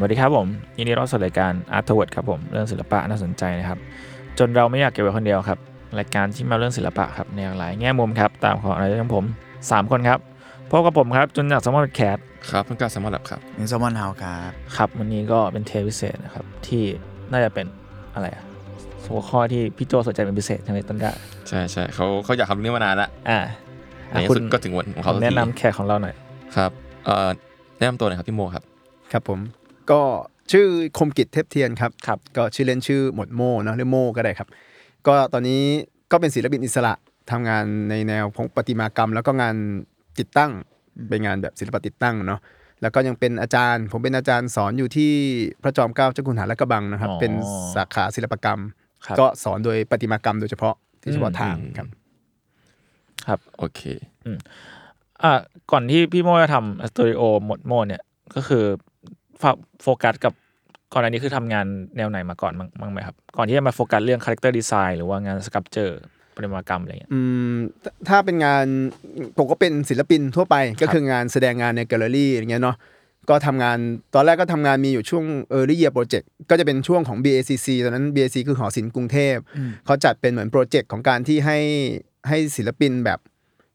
สวัสดีครับผมยินดีต้อนรับสู่รายการ Art t o w a r d ครับผมเรื่องศิลปะน่าสนใจนะครับ จนเราไม่อยากเก็บไว้คนเดียวครับรายการที่มาเรื่องศิลปะครับในหลายแง่มุมครับตามของอะไรของผม 3 คนครับพบกับผมครับจนจากสมอลแคทครับต้องการสมัครครับมินซมอนเฮาครับครับวันนี้ก็เป็นเทปพิเศษนะครับที่น่าจะเป็นอะไรอะหัวข้อที่พี่โจสนใจเป็นพิเศษใช่ไหมต้นกล้าใช่ใช่เขาเขาอยากทำเรื่องนี้มานานละอ่าในอะที่คุณสุดก็ถึงวันของเขาสักทีแนะนำแขกของเราหน่อยครับเอ่อแนะนำตัวหน่อยครับพี่โมครับครับผม ก็ชื่อคมกิจเทพเทียนครับครับ ก็ชื่อเล่นชื่อหมวดโม่เนอะเรียกโม่ก็ได้ครับ ก็ตอนนี้ก็เป็นศิลปินอิสระทำงานในแนวของประติมากรรม แล้วก็งานติดตั้งเป็นงานแบบศิลปะติดตั้งเนาะแล้วก็ยังเป็นอาจารย์ ผมเป็นอาจารย์สอนอยู่ที่พระจอมเกล้าเจ้าคุณหาและกระบังนะครับอ๋อเป็นสาขาศิลปกรรมครับก็สอนโดยประติมากรรมโดยเฉพาะที่เฉพาะทางครับ ครับโอเคอ่าก่อนที่พี่โมจะทำ Studio MOTMO เนี่ยก็คือฝาก โฟกัสกับก่อนอันนี้คือทำงานแนวไหนมาก่อนบ้างบ้างไหมครับ ก่อนที่จะมาโฟกัสเรื่อง character design หรือว่างาน sculpture ประติมากรรมอะไรเงี้ยอืมถ้าถ้าเป็นงานผมก็เป็นศิลปินทั่วไปก็คืองานแสดงงานในแกลเลอรี่อย่างเงี้ยเนาะก็ทำงานตอนแรกก็ทำงานมีอยู่ช่วง Early Years Project ก็จะเป็นช่วงของ BACC ตอนนั้น BACC คือหอศิลป์กรุงเทพเขาจัดเป็นเหมือนโปรเจกต์ของการที่ให้ให้ศิลปินแบบ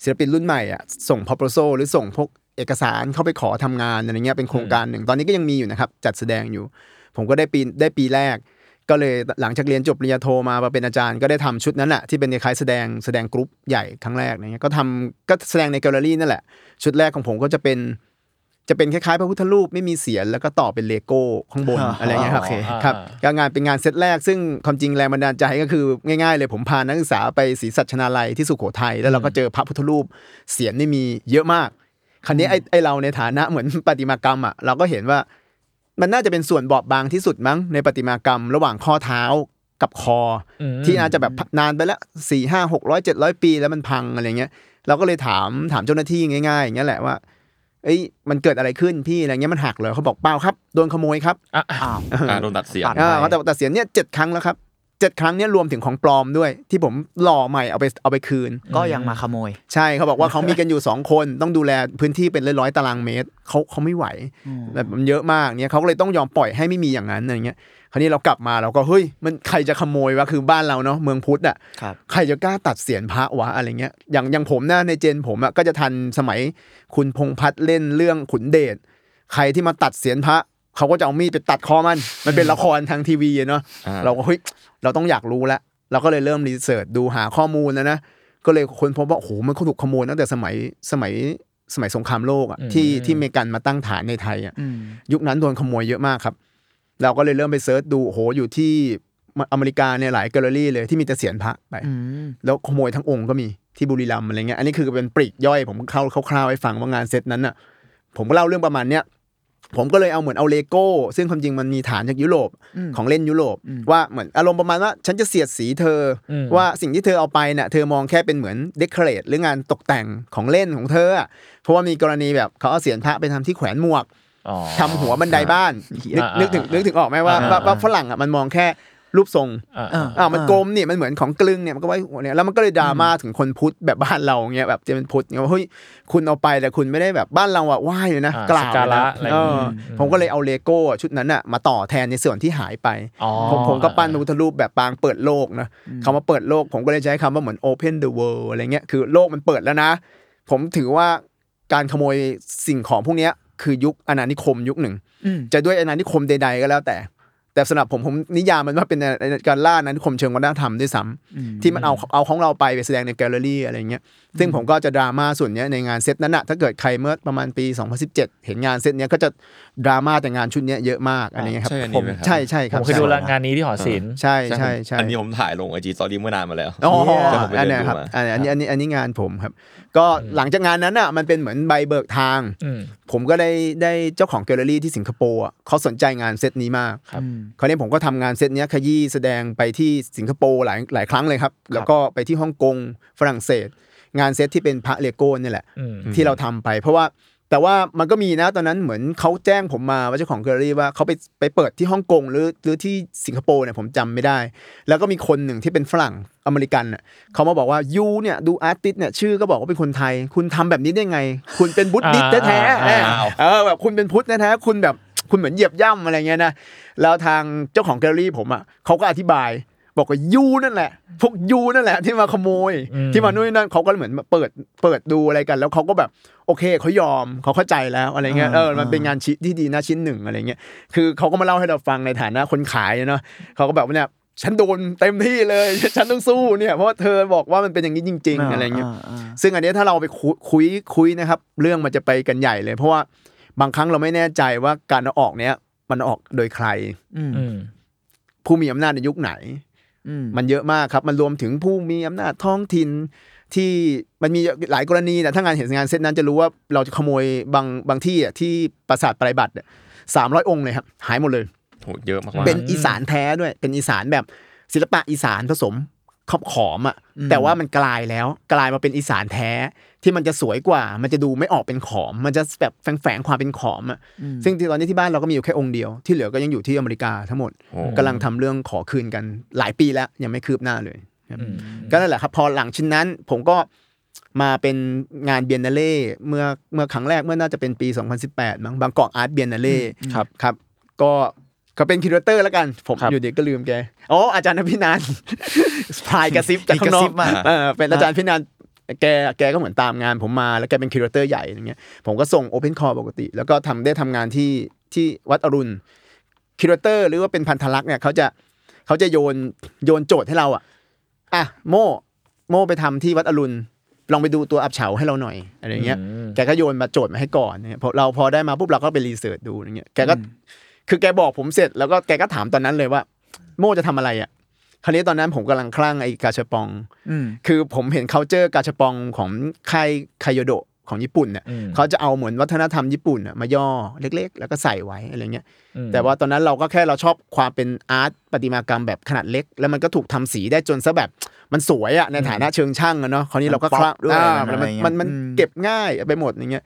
ศิลปินรุ่นใหม่อะส่ง proposal หรือส่งพวก เอกสารเข้าไปขอทำงานอะไรเงี้ยเป็นโครงการหนึ่งตอนนี้ก็ยังมีอยู่นะครับ จัดแสดงอยู่ ผมก็ได้ปีได้ปีแรก ก็เลยหลังจากเรียนจบปริญญาโทมามาเป็นอาจารย์ก็ได้ทำชุดนั้นแหะที่เป็นคล้ายๆแสดงแสดงกรุ๊ปใหญ่ครั้งแรกอะไรเงี้ยก็ทำก็แสดงในแกลเลอรี่นั่นแหละ ชุดแรกของผมก็จะเป็นจะเป็นคล้ายๆพระพุทธรูปไม่มีเศียรแล้วก็ต่อเป็นเลโก้ข้างบนอ๋อออะไรเงี้ยครับโอเคครับก็งานเป็นงานเซตแรกซึ่งความจริงแรงบันดาลใจก็คือง่ายๆเลยผมพานักศึกษาไปศรีสัชนาลัยที่สุโขทัยแล้วเราก็เจอพระพุทธรูปเสียนไม่มีเยอะมาก คราวนี้ไอ้ไอ้เราในฐานะเหมือนประติมากรรมอะเราก็เห็นว่า มันน่าจะเป็นส่วนบอบบางที่สุดมั้งในประติมากรรม ระหว่างข้อเท้ากับคออมที่น่าจะแบบนานไปแล้วสี่ห้าหกร้อยเจ็ดร้อยปีแล้วมันพังอะไรเงี้ย เราก็เลยถามถามเจ้าหน้าที่ง่ายๆอย่างเงี้ยแหละว่าเอ้ยมันเกิดอะไรขึ้นพี่อะไรเงี้ยมันหักเลยเขาบอกเปล่าครับ โดนขโมยครับอะอ้าวอ่าโดนตัดเสียงตัดอ่าเขาแต่แต่เสียเนี่ยเจ็ดครั้งแล้วครับ เจ็ดครั้งเนี่ยรวมถึงของปลอมด้วย ที่ผมหล่อใหม่เอาไปเอาไปคืน ก็ยังมาขโมย ใช่เขาบอกว่าเขามีกันอยู่สองคนต้องดูแลพื้นที่เป็นร้อยๆตารางเมตรเขาเขาไม่ไหวแบบมันเยอะมากเนี่ยเขาก็เลยต้องยอมปล่อยให้ไม่มีอย่างนั้นอะไรเงี้ยคราวนี้เรากลับมาเราก็เฮ้ยมันใครจะขโมยวะคือบ้านเราเนาะเมืองพุทธอะครับใครจะกล้าตัดเสียนพระวะอะไรเงี้ยอย่างอย่างผมนะในเจนผมอะก็จะทันสมัยคุณพงษ์พัฒน์เล่นเรื่องขุนเดชใครที่มาตัดเศียรพระ เขาก็จะเอามีดไปตัดคอมัน มันเป็นละครทางทีวีอะเนาะอ่าเราก็เฮ้ยเราต้องอยากรู้แล้วเราก็เลยเริ่ม research ดูหาข้อมูลนะนะก็เลยค้นพบว่าโอ้โหมันถูกขโมยตั้งแต่สมัยสมัยสมัยสงครามโลกอะที่ที่อเมริกันมาตั้งฐานในไทยอะอืมยุคนั้นโดนขโมยเยอะมากครับ เราก็เลยเริ่มไป search ดูโอ้โหอยู่ที่อเมริกาเนี่ยหลายแกลเลอรี่เลยที่มีแต่เศียรพระไปอืมแล้วขโมยทั้งองค์ก็มีที่บุรีรัมย์อะไรเงี้ยอันนี้คือเป็นปลีกย่อยผมเข้าคร่าวๆให้ฟังว่างานเซตนั้นอะผมก็เล่าเรื่องประมาณเนี้ย ผมก็เลยเอาเหมือนเอาเลโก้ ซึ่งความจริงมันมีฐานจากยุโรปของเล่นยุโรป ว่าเหมือนอารมณ์ประมาณว่า ฉันจะเสียดสีเธออมว่าสิ่งที่เธอเอาไปเนี่ยเธอมองแค่เป็นเหมือนเดคอเรทหรืองานตกแต่งของเล่นของเธออะเพราะว่ามีกรณีแบบเขาเอาเสียนพระไปทำที่แขวนหมวกอ๋อทำหัวบันไดบ้านนึกอ่านึนึกถึงนึกถึงออกไหมว่าอ่าว่าว่าอ่าฝรั่งอะมันมองแค่ รูปทรงอ่าเอออ่ามันกลมเนี่ยมันเหมือนของกลึงเนี่ยมันก็ไว้หัวเนี่ยแล้วมันก็เลยดราม่าถึงคนพุทธแบบบ้านเราเงี้ยแบบจะเป็นพุทธเงี้ยว่าเฮ้ยคุณเอาไปแต่คุณไม่ได้แบบบ้านเราอะไหว้เลยนะอ่ากล่าวสักเลยการะนะอะไรเออย่างองี้อผมก็เลยเอาเลโก้ชุดนั้นอะมาต่อแทนในส่วนที่หายไปอ๋อผมผมก็ปั้นพระพุทธรูปแบบปางเปิดโลกนะคำว่าเปิดโลก ผมก็เลยใช้คำว่าเหมือน open the world อะไรเงี้ยคือโลกมันเปิดแล้วนะ ผมถือว่าการขโมยสิ่งของพวกเนี้ยคือยุคอาณานิคมยุคหนึ่งอืมจะด้วยอาณานิคมใด ๆ ก็แล้วแต่ แต่สำหรับผมผมนิยามมันว่าเป็นการล่าอาณานิคมเชิงวัฒนธรรมด้วยซ้ำที่มันเอาเอาของเราไปไปแสดงในแกลเลอรี่อะไรเงี้ย ซึ่งผมก็จะดราม่าส่วนเนี้ยในงานเซตนั้นอะถ้าเกิดใครเมื่อประมาณปี 2017 เห็นงานเซตเนี้ยก็จะดราม่าแต่งานชุดเนี้ยเยอะมากอะไรเงี้ยครับใช่อันผนี้มไหมครับใช่ใช่คผรับมเคยดูละงานนี้ที่หอศิลป์ใช่ใช่ใช่อันนี้ผมถ่ายลง IG story เมื่อนานมาแล้วอ๋อใช่ผมไปอันเดินเนี้ยดูครับมาอันนี้อันนี้อันนี้งานผมครับ ก็หลังจากงานนั้นอะมันเป็นเหมือนใบเบิกทางอืมผมก็ได้ได้เจ้าของแกลเลอรี่ที่สิงคโปร์อะเขาสนใจงานเซตนี้มากครับคราวนี้ผมก็ทำงานเซตเนี้ยขยี้แสดงไปที่สิงคโปร์หลายหลายครั้งเลยครับแล้วก็ไปที่ฮ่องกงฝรั่งเศส งานเซตที่เป็นพระเลโก้นี่แหละอืมที่เราทำไป เพราะว่าแต่ว่ามันก็มีนะตอนนั้นเหมือนเขาแจ้งผมมาว่าเจ้าของแกลเลอรี่ว่าเขาไปไปเปิดที่ฮ่องกงหรือหรือที่สิงคโปร์เนี่ยผมจำไม่ได้ แล้วก็มีคนหนึ่งที่เป็นฝรั่งอเมริกันน่ะเขามาบอกว่า you เนี่ยดู artist เนี่ยชื่อก็บอกว่าเป็นคนไทย คุณทำแบบนี้ได้ไง คุณเป็น Buddhist แท้ๆอ่าเออแบบคุณเป็นพุทธแท้ๆคุณแบบคุณเหมือนเหยียบย่ำอะไรเงี้ยนะแล้วทางเจ้าของแกลเลอรี่ผมอะเขาก็อธิบาย บอกว่า you นั่นแหละ พวก you นั่นแหละ ที่มาขโมยอืมที่มานู่นนนั่นเขาก็เหมือนมาเปิดเปิดดูอะไรกัน แล้วเขาก็แบบโอเคเขายอมเขาเข้าใจแล้วอะไรเงี้ยเออมันเป็นงานชิ้นที่ดีนะชิ้นหนึ่งอะไรเงี้ยคือเขาก็มาเล่าให้เราฟังในฐานะคนขายเนาะเขาก็แบบว่าเนี่ยฉันโดนเต็มที่เลย ฉันต้องสู้เนี่ยเพราะว่าเธอบอกว่ามันเป็นอย่างนี้จริง ๆ อะไรเงี้ยซึ่งอันเนี้ยถ้าเราไปคุยคุยคุยนะครับ เรื่องมันจะไปกันใหญ่เลย เพราะว่าบางครั้งเราไม่แน่ใจว่าการเอาออกเนี้ยมันออกโดยใครอืมผู้มีอำนาจในยุคไหน มันเยอะมากครับ มันรวมถึงผู้มีอำนาจท้องถิ่นที่มันมีหลายกรณีแต่ถ้างานเห็นงานเซตนั้นจะรู้ว่าเราจะขโมยบางบางที่อะที่ปราสาทไตรบัตรสามร้อยองค์เลยครับหายหมดเลยโหเยอะมากๆเป็นอีสานแท้ด้วย เป็นอีสานแบบศิลปะอีสานผสมขอบขอมอะแต่ว่ามันกลายแล้วกลายมาเป็นอีสานแท้ ที่มันจะสวยกว่า มันจะดูไม่ออกเป็นขอม มันจะแบบแฝงๆความเป็นขอมอะ ซึ่งที่ตอนนี้ที่บ้านเราก็มีอยู่แค่องค์เดียว ที่เหลือก็ยังอยู่ที่อเมริกาทั้งหมดโอ้กำลังทำเรื่องขอคืนกันหลายปีแล้วยังไม่คืบหน้าเลยครับอืมก็นั่นแหละครับ พอหลังชิ้นนั้น ผมก็มาเป็นงานเบียนนาเล่เมื่อเมื่อครั้งแรกเมื่อน่าจะเป็นปี 2018 มั้ง Bangkok Art Biennale ครับครับ ก็ก็เป็น curator แล้วกัน ผมครับอยู่ดีก็ลืมแกอ๋ออาจารย์อภินันท์พรายกระซิบจากข้างนอมีกระซิกบมาเออเป็นอาจารย์อภินันท์ แกแกก็เหมือนตามงานผมมาแล้วแกเป็น curator ใหญ่อย่างเงี้ยผมก็ส่ง open call ปกติ แล้วก็ทำได้ทำงานที่ที่วัดอรุณ curator หรือว่าเป็นภัณฑารักษ์เนี่ยเขาจะเขาจะโยนโยนโจทย์ให้เราอะอะโม่โม่ไปทำที่วัดอรุณลองไปดูตัวอับเฉาให้เราหน่อยอะไรอย่างเงี้ยอืมแกก็โยนมาโจทย์มาให้ก่อนเนี่ยพอเราพอได้มาปุ๊บเราก็ไปรีเสิร์ชดูอย่างเงี้ยแกก็คือแกบอกผมเสร็จแล้วก็แกก็ถามตอนนั้นเลยว่า โม่จะทำอะไรอะ คราวนี้ตอนนั้นผมกำลังคลั่งไอ้กาชาปองอืมคือผมเห็น c u เจอร์กาชาปองของค่ายไคโยโดะของญี่ปุ่นเนี่ยอืมเขาจะเอาเหมือนวัฒนธรรมญี่ปุ่นน่ะมาย่อเล็ก ๆ แล้วก็ใส่ไว้อะไรเงี้ยอืมแต่ว่าตอนนั้นเราก็แค่เราชอบความเป็นอาร์ตประติมากรรมแบบขนาดเล็ก แล้วมันก็ถูกทำสีได้จนซะแบบมันสวยอะในฐานะเชิงช่างอะเนาะคราวนี้เราก็มันคลั่งป๊อปด้วยอ่ามันมันอะไรเงี้ยมันมันอืมเก็บง่ายไปหมดอย่างเงี้ย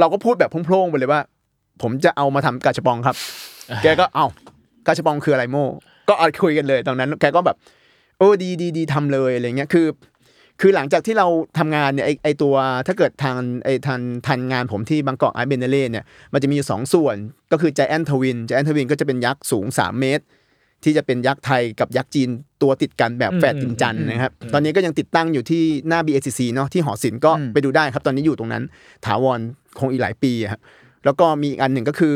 เราก็พูดแบบโพร่งๆไปเลยว่า ผมจะเอามาทำกาชาปองครับ แกก็เอ้ากาชาปองคืออะไรโม่ ก็เอาคุยกันเลยตอนนั้นแกก็แบบโอ้ดีดีดีทำเลยอะไรเงี้ยคือ คือหลังจากที่เราทำงานเนี่ยไอไอตัวถ้าเกิดทางไอทันทันงานผมที่บางกอกไอเบนเนเล่เนี่ยมันจะมีอยู่สองส่วนก็คือ Giant Twin Giant Twin ก็จะเป็นยักษ์สูง 3 เมตร ที่จะเป็นยักษ์ไทยกับยักษ์จีนตัวติดกันแบบแฝดอืมจินจันอืมนะครับอืมตอนนี้ก็ยังติดตั้งอยู่ที่หน้า BACC เนาะที่หอศิลป์ก็อืมไปดูได้ครับตอนนี้อยู่ตรงนั้น ถาวรคงอีกหลายปีอะครับแล้วก็มีอีกอันหนึ่งก็คือ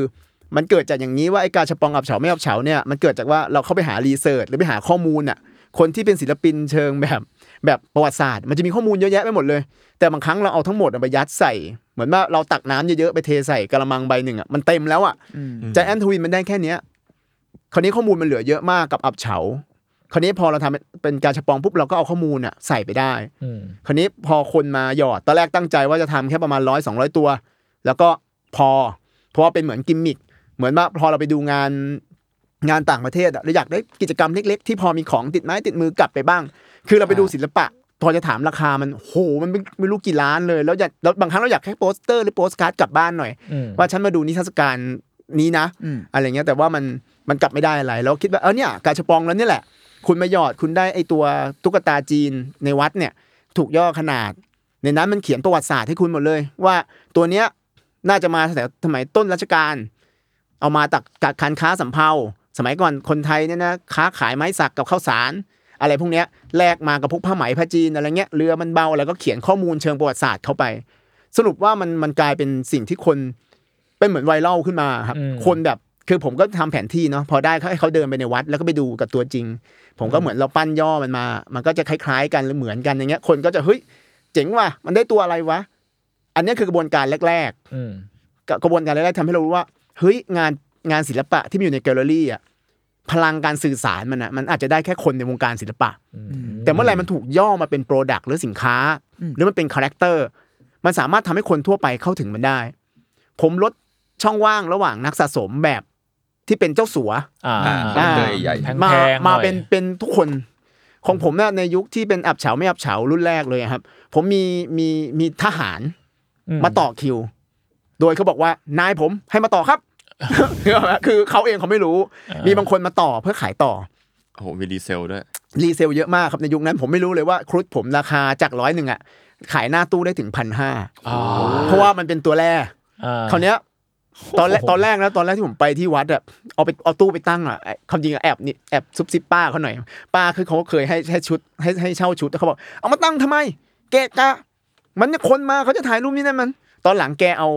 มันเกิดจากอย่างนี้ว่าไอ้การฉปองอับเฉาไม่อับเฉาเนี่ยมันเกิดจากว่าเราเข้าไปหารีเสิร์ชหรือไปหาข้อมูลอะคนที่เป็นศิลปินเชิงแบบแบบประวัติศาสตร์ มันจะมีข้อมูลเยอะแยะไปหมดเลย แต่บางครั้งเราเอาทั้งหมดอะไปยัดใส่ เหมือนว่าเราตักน้ำเยอะๆไปเทใส่กระมังใบหนึ่งอะมันเต็มแล้วอะอืมใจแอนทวินมันได้แค่เนี้ยคราวนี้ข้อมูลมันเหลือเยอะมากกับอับเฉาคราวนี้พอเราทำเป็นการฉปองปุ๊บเราก็เอาข้อมูลอะใส่ไปได้อืมคราวนี้พอคนมาหยอดตอนแรกตั้งใจว่าจะทำแค่ประมาณร้อยสองร้อยตัว แล้วก็พอเพราะว่าเป็นเหมือนกิมมิค เหมือนว่าพอเราไปดูงานงานต่างประเทศอะเราอยากได้กิจกรรมเล็ก ๆ ที่พอมีของติดไม้ติดมือกลับไปบ้าง คือเราไปดูศิลปะพอจะถามราคามันโหมันไม่ไม่รู้กี่ล้านเลยแล้วอยากแล้วบางครั้งเราอยากแค่โปสเตอร์หรือโปสการ์ดกลับบ้านหน่อยอืมว่าฉันมาดูนิทรรศการนี้นะอืมอะไรเงี้ยแต่ว่ามันมันกลับไม่ได้อะไรแล้วคิดว่าเออเนี่ยกาชาปองแล้วเนี่ยแหละ คุณมาหยอดคุณได้ไอตัวตุ๊กตาจีนในวัดเนี่ย ถูกย่อขนาด ในนั้นมันเขียนประวัติศาสตร์ให้คุณหมดเลย ว่าตัวเนี้ยน่าจะมาแต่สมัยต้นรัชกาล เอามาตักจากการค้าสำเภาสมัยก่อนคนไทยเนี่ยนะค้าขายไม้สักกับข้าวสาร อะไรพวกเนี้ยแลกมากับพวกผ้าไหมผ้าจีนอะไรเงี้ยเรือมันเบาแล้วก็เขียนข้อมูลเชิงประวัติศาสตร์เข้าไป สรุปว่ามันมันกลายเป็นสิ่งที่คนเป็นเหมือนไวรัลขึ้นมาครับอืมคนแบบคือผมก็ทำแผนที่เนาะพอได้เขาให้เขาเดินไปในวัด แล้วก็ไปดูกับตัวจริง ผมก็เหมือนเราปั้นย่อมันมา มันก็จะคล้ายๆกันหรือเหมือนกันอย่างเงี้ย คนก็จะเฮ้ยเจ๋งว่ะมันได้ตัวอะไรวะ อันเนี้ยคือกระบวนการแรกๆอืมกระบวนการแรกๆทำให้เรารู้ว่า เฮ้ยงานงานศิลปะที่มีอยู่ในแกลเลอรี่อะพลังการสื่อสารมันอะมันอาจจะได้แค่คนในวงการศิลปะ แต่เมื่อไหร่มันถูกย่อมาเป็น product หรือสินค้า หรือมันเป็น character มันสามารถทำให้คนทั่วไปเข้าถึงมันได้ ผมลดช่องว่างระหว่างนักสะสมแบบที่เป็นเจ้าสัวอ่าอ่าอ่าใหญ่แพงมาๆหน่อยมาเป็นเป็นทุกคนของผมเนี่ยในยุคที่เป็นอับเฉาไม่อับเฉารุ่นแรกเลยครับ ผมมีมีมีทหารอืมาต่อคิว โดยเขาบอกว่านายผมให้มาต่อครับ คือเขาเองเขาไม่รู้ มีบางคนมาต่อเพื่อขายต่อโอ้โหมีดีเซลด้วยรีเซลเยอะมากครับในยุคนั้นผมไม่รู้เลยว่าครุฑผมราคาจากร้อยหนึ่งอะขายหน้าตู้ได้ถึงพันห้าอ๋อเพราะว่ามันเป็นตัวแรกอ่าคราวเนี้ยตอนแรกตอนแรกนะตอนแรกที่ผมไปที่วัดอะเอาไปเอาตู้ไปตั้งอะไอ้ความจริงอะแอบนี่แอบซุบซิบป้าเขาหน่อย ป้าคือเขาเคยให้ให้ชุดให้ให้เช่าชุดแล้วเขาบอกเอามาตั้งทำไม แกะกะมันเนี่ยคนมาเขาจะถ่ายรูปนี่นั่นมัน ตอนหลังแกเอา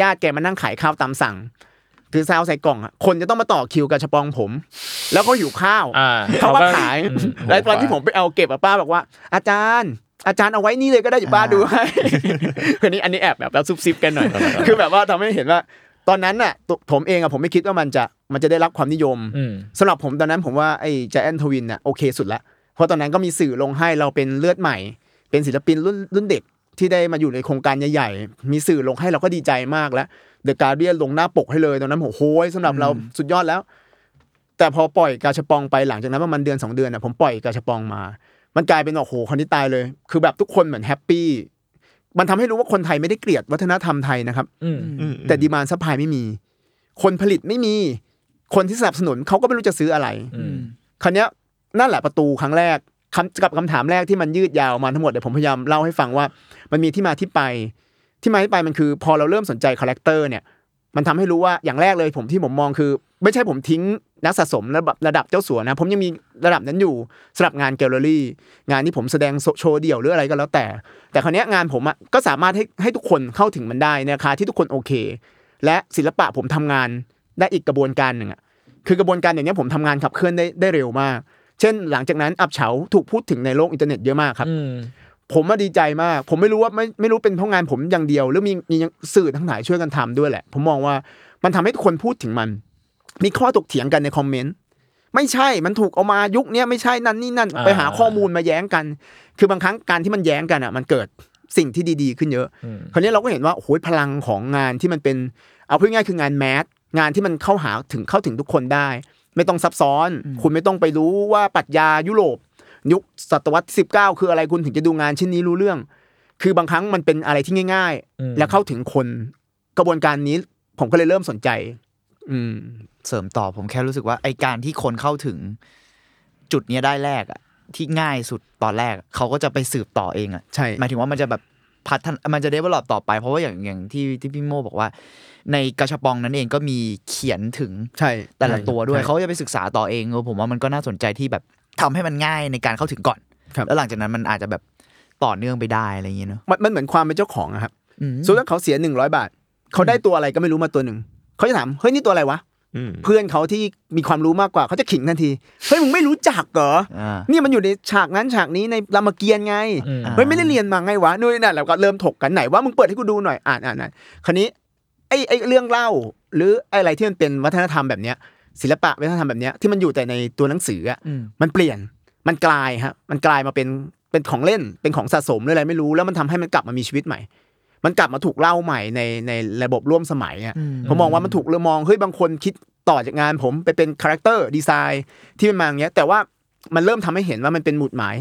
ญาติแกมานั่งขายข้าวตามสั่ง คือซาวใส่กล่องอะคนจะต้องมาต่อคิวกับชะปองผม แล้วเขาหิวข้าวอ่าเขามาขายอืมแล้วตอนที่ผมไปเอาเก็บอะป้าบอกว่า อาจารย์อาจารย์เอาไว้นี่เลยก็ได้อยู่ป้าดูให้คือนี้อันนี้แอบแบบแบบซุบซิบกันหน่อย คือแบบว่าทำให้เห็นว่า ตอนนั้นน่ะตัวผมเองอะผมไม่คิดว่ามันจะมันจะได้รับความนิยมอืมสำหรับผมตอนนั้นผมว่าไอ้จแอนทวินน่ะโอเคสุดละเพราะตอนนั้นก็มีสื่อลงให้เราเป็นเลือดใหม่ เป็นศิลปินรุ่นรุ่นเด็กที่ได้มาอยู่ในโครงการใหญ่ๆมีสื่อลงให้เราก็ดีใจมากแล้ว เดอะการเดียนลงหน้าปกให้เลยตอนนั้นโอ้โหสำหรับเราสุดยอดแล้ว แต่พอปล่อยกาชาปองไปหลังจากนั้นประมาณเดือนสองเดือนน่ะผมปล่อยกาชาปองมา มันกลายเป็นว่าโอ้โหคนที่ตายเลย คือแบบทุกคนเหมือน happy มันทำให้รู้ว่าคนไทยไม่ได้เกลียดวัฒนธรรมไทยนะครับอืมแต่ demand supply ไม่มี คนผลิตไม่มี คนที่สนับสนุนเขาก็ไม่รู้จะซื้ออะไรอืมคราวเนี้ยนั่นแหละประตูครั้งแรกคำกับคำถามแรกที่มันยืดยาวมาทั้งหมดเดี๋ยวผมพยายามเล่าให้ฟังว่า มันมีที่มาที่ไป ที่มาที่ไปมันคือ พอเราเริ่มสนใจ character เนี่ยมันทำให้รู้ว่าอย่างแรกเลยผมที่ผมมองคือ ไม่ใช่ผมทิ้งนักสะสมระดับระดับเจ้าสัวนะ ผมยังมีระดับนั้นอยู่สำหรับงานแกลเลอรี่ งานที่ผมแสดงโชว์เดี่ยวหรืออะไรก็แล้วแต่ แต่คราวนี้งานผมอะก็สามารถให้ให้ทุกคนเข้าถึงมันได้ในราคาที่ทุกคนโอเค และศิลปะผมทำงานได้อีกกระบวนการหนึ่งอะคือกระบวนการอย่างนี้ผมทำงานขับเคลื่อนได้ได้เร็วมาก เช่น หลังจากนั้นอับเฉาถูกพูดถึงในโลกอินเทอร์เน็ตเยอะมากครับ ผมมาดีใจมาก ผมไม่รู้ว่าไม่ไม่รู้เป็นเพราะงานผมอย่างเดียว หรือมีมีสื่อทั้งหลายช่วยกันทำด้วยแหละ ผมมองว่ามันทำให้ทุกคนพูดถึงมัน มีข้อตกเถียงกันในคอมเมนต์ไม่ใช่ มันถูกเอามายุคเนี้ยไม่ใช่นั่นนี่นั่นอ่าไปหาข้อมูลมาแย้งกัน คือบางครั้งการที่มันแย้งกันอะ มันเกิดสิ่งที่ดีๆ ขึ้นเยอะอืมคราวนี้เราก็เห็นว่าโอ้ยพลังของงานที่มันเป็น เอาพูดง่ายๆคืองานแมสงานที่มันเข้าหาถึงเข้าถึงทุกคนได้ ไม่ต้องซับซ้อน คุณไม่ต้องไปรู้ว่าปรัชญายุโรป ยุคศตวรรษที่19 คืออะไรคุณถึงจะดูงานชิ้นนี้รู้เรื่อง คือบางครั้งมันเป็นอะไรที่ง่ายอืมๆและเข้าถึงคนกระบวนการนี้ผมก็เลยเริ่มสนใจ อืม เสริมต่อผมแค่รู้สึกว่าไอการที่คนเข้าถึง จุดเนี้ยได้แรกอะที่ง่ายสุดตอนแรกอะเขาก็จะไปสืบต่อเองอะใช่ หมายถึงว่ามันจะแบบพัฒนมันจะเดเวลลอปต่อไป เพราะว่าอย่างอย่างที่ที่พี่โมบอกว่า ในกระชับปองนั้นเองก็มีเขียนถึงใช่แต่ละตัวด้วยใช่เขาจะไปศึกษาต่อเองเออผมว่ามันก็น่าสนใจที่แบบ ทำให้มันง่ายในการเข้าถึงก่อนครับแล้วหลังจากนั้นมันอาจจะแบบต่อเนื่องไปได้อะไรอย่างเงี้ยเนอะมันมันเหมือนความเป็นเจ้าของอะครับอืมสมมติว่าเขาเสียหนึ่งร้อยบาท เขาได้ตัวอะไรก็ไม่รู้มาตัวหนึ่ง เขาจะถาม เฮ้ยนี่ตัวอะไรวะอืมเพื่อนเขาที่มีความรู้มากกว่าเขาจะขิงทันที เฮ้ยมึงไม่รู้จักเหรออ่านี่มันอยู่ในฉากนั้นฉากนี้ในรามเกียรติ์ไงอืมเฮ้ยไม่ได้เรียนมาไงวะนู่นนนั่นแล้วก็เริ่มถกกันไหนว่ามึงเปิดให้กูดูหน่อยอ่านอ่านอ่านคราวนี้ไอ้ไอ้เรื่องเล่า หรืออะไรที่มันเป็นวัฒนธรรมแบบเนี้ย ศิลปะวัฒนธรรมแบบเนี้ยที่มันอยู่แต่ในตัวหนังสืออะอืมมันเปลี่ยนมันกลายฮะมันกลายมาเป็นเป็นของเล่นเป็นของสะสมหรืออะไรไม่รู้ แล้วมันทำให้มันกลับมามีชีวิตใหม่ มันกลับมาถูกเล่าใหม่ในในระบบร่วมสมัยอะอืมผมมองว่ามันถูกเรมองเฮ้ยบางคนคิดต่อจากงานผมไปเป็น character design ที่มันมาอย่างเงี้ยแต่ว่ามันเริ่มทำให้เห็นว่ามันเป็นหมุดหมาย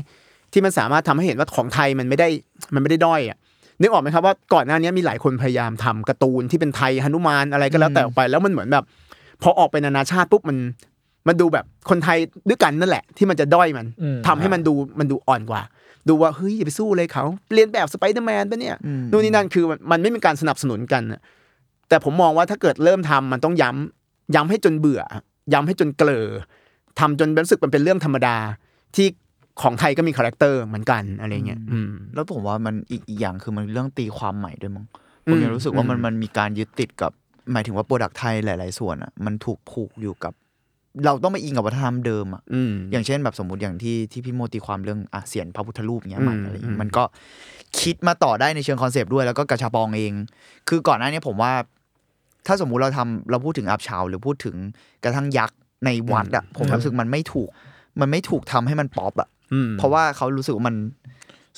ที่มันสามารถทำให้เห็นว่าของไทยมันไม่ได้มันไม่ได้ด้อยอะนึกออกไหมครับว่าก่อนหน้านี้มีหลายคนพยายามทำการ์ตูนที่เป็นไทยหนุมานอะไรก็แล้วแต่ออกไป แล้วมันเหมือนแบบ พอออกไปนานาชาติปุ๊บมันมันดูแบบคนไทยด้วยกันนั่นแหละ ที่มันจะด้อยมันอืมทำให้มันดูมันดูอ่อนกว่า ดูว่าเฮ้ยอย่าไปสู้เลยเขาเลียนแบบสไปเดอร์แมนปะเนี่ยอืมนู่นนี่นั่นคือมันมันไม่มีการสนับสนุนกันน่ะแต่ผมมองว่าถ้าเกิดเริ่มทำมันต้องย้ำย้ำให้จนเบื่อ ย้ำให้จนเกร่อทำจนรู้สึกมันเป็นเรื่องธรรมดาที่ของไทยก็มี character เหมือนกันอะไรเงี้ยอืมแล้วผมว่ามันอีกอีกอย่างคือมันเรื่องตีความใหม่ด้วยมั้งอืผมมยังรู้สึกว่ามันอืมมันมีการยึดติดกับ หมายถึงว่า product ไทยหลาย ๆ ส่วนอะมันถูกผูกอยู่กับ เราต้องมาอิงกับวัฒนธรรมเดิมอะอืมอย่างเช่นแบบสมมุติอย่างที่ที่พี่โมตีความเรื่องอะเศียรพระพุทธรูปเงี้ยอืมมันอะไรอย่างเงี้ยอืมมันก็คิดมาต่อได้ในเชิง concept ด้วย แล้วก็กาชาปองเอง คือก่อนหน้านี้ผมว่า ถ้าสมมุติเราทำเราพูดถึงอับเฉาหรือพูดถึงกระทั่งยักษ์ในวัดอะผมรู้สึกมันไม่ถูก มันไม่ถูกทำให้มันป๊อปอะอืมเพราะว่าเขารู้สึกว่ามัน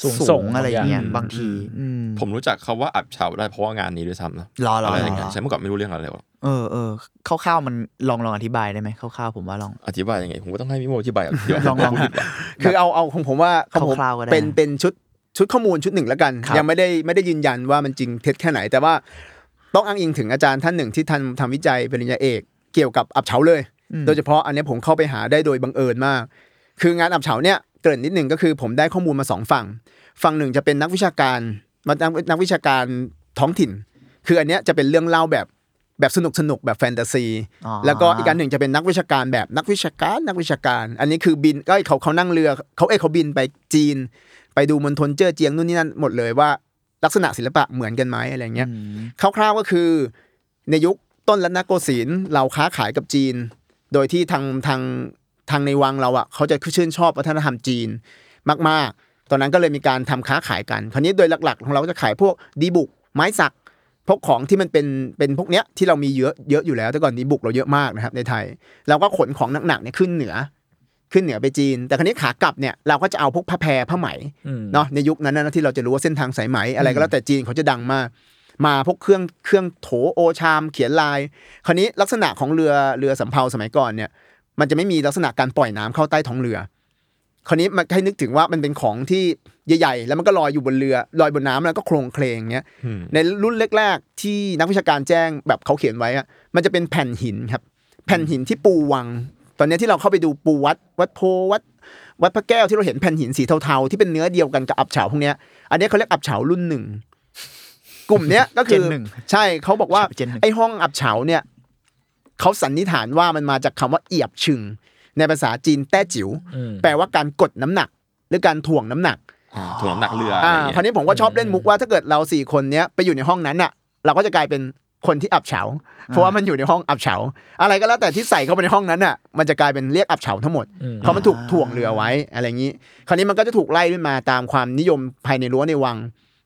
สูงส่งอะไรอย่างเงี้ยบางอย่างบางทีอืมผมรู้จักคาว่าอับเฉาได้เพราะว่างานนี้ด้วยซ้ำนะรอรออะไรรอย่างเงี้ยอใช่เมื่อก่อนไม่รู้เรื่องอะไรเลยเออเออคร่าวๆมันลองลองอธิบายได้ไหมคร่าวๆผมว่าลองอธิบายยังไงผมก็ต้องให้พี่โมอธิบายเดี๋ยวลองลองพูดผิดว่ะคือเอาเอาของผมว่าของผมคร่าวๆก็ได้เป็นเป็นชุดชุดข้อมูลชุดหนึ่งแล้วกันครับยังไม่ได้ไม่ได้ยืนยันว่ามันจริงเท็จแค่ไหน แต่ว่าต้องอ้างอิงถึงอาจารย์ท่านหนึ่งที่ท่านทำวิจัยปริญญาเอกเกี่ยวกับอับเฉาเลย โดยเฉพาะอันเนี้ยผมเข้าไปหาได้โดยบังเอิญมาก คืองานอับเฉาเนี่ย เกริ่นนิดหนึ่งก็คือผมได้ข้อมูลมาสองฝั่ง ฝั่งหนึ่งจะเป็นนักวิชาการมานักนักวิชาการท้องถิ่น คืออันเนี้ยจะเป็นเรื่องเล่าแบบแบบสนุกสนุกแบบแฟนตาซีอ๋อแล้วก็อีกอันหนึ่งจะเป็นนักวิชาการแบบนักวิชาการนักวิชาการ อันนี้คือบินก็เขาเขานั่งเรือเขาเอ้ยเขาบินไปจีน ไปดูมณฑลเจ้อเจียงนู่นนี่นั่นหมดเลยว่าลักษณะศิลปะเหมือนกันไหมอะไรเงี้ยคร่าวๆก็คือในยุคต้นรัตนโกสินทร์เราค้าขายกับจีน โดยที่ทางทาง ทางในวังเราอะเขาจะชื่นชอบวัฒนธรรมจีนมากๆ ตอนนั้นก็เลยมีการทำค้าขายกัน คราวนี้โดยหลักๆ ของเราก็จะขายพวกดีบุกไม้สักพวกของที่มันเป็นเป็นพวกเนี้ยที่เรามีเยอะเยอะอยู่แล้วแต่ก่อนดีบุกเราเยอะมากนะครับในไทยเราก็ขนของหนักๆเนี่ยขึ้นเหนือขึ้นเหนือไปจีน แต่คราวนี้ขากลับเนี่ยเราก็จะเอาพวกผ้าแพรผ้าไหมอืมเนาะในยุคนั้นนะที่เราจะรู้ว่าเส้นทางสายไหมอะไรก็แล้วแต่จีนเขาจะดังมาก มาพวกเครื่องเครื่องโถโอชาม เขียนลาย คราวนี้ลักษณะของเรือเรือสำเภาสมัยก่อนเนี่ย มันจะไม่มีลักษณะการปล่อยน้ำเข้าใต้ท้องเรือ คราวนี้มันให้นึกถึงว่ามันเป็นของที่ใหญ่ๆ แล้วมันก็ลอยอยู่บนเรือลอยบนน้ำแล้วก็โครงเคลงเงี้ยอืมในรุ่นแรก ๆ ที่นักวิชาการแจ้งแบบเขาเขียนไว้อะมันจะเป็นแผ่นหินครับ แผ่นหินที่ปูวัง ตอนนี้ที่เราเข้าไปดูปูวัด วัดโพวัด วัดพระแก้วที่เราเห็นแผ่นหินสีเทาๆที่เป็นเนื้อเดียวกันกับอับเฉาพวกเนี้ย อันนี้เขาเรียกอับเฉารุ่นหนึ่งกลุ่มเนี้ยก็คือเจนหนึ่งใช่เขาบอกว่าเจนหนึ่งไอ้ห้องอับเฉาเนี่ย เขาสันนิษฐานว่ามันมาจากคำว่าเอียบชึง ในภาษาจีนแต้จิ๋วอืมแปลว่าการกดน้ำหนัก หรือการถ่วงน้ำหนักอ่าถ่วงน้ำหนักเรืออะไรอ่าอย่างคราวเงี้ยนี้ผมก็ชอบเล่นมุกว่าถ้าเกิดเราสี่คนเนี้ยไปอยู่ในห้องนั้นอะ เราก็จะกลายเป็นคนที่อับเฉา เพราะว่ามันอยู่ในห้องอับเฉา อะไรก็แล้วแต่ที่ใส่เข้าไปในห้องนั้นอะ มันจะกลายเป็นเรียกอับเฉาทั้งหมดอืมเพราะมันถูกถ่วงเรือไว้อะไรอย่างนี้ คราวนี้มันก็จะถูกไล่ขึ้นมาตามความนิยมภายในรั้วในวัง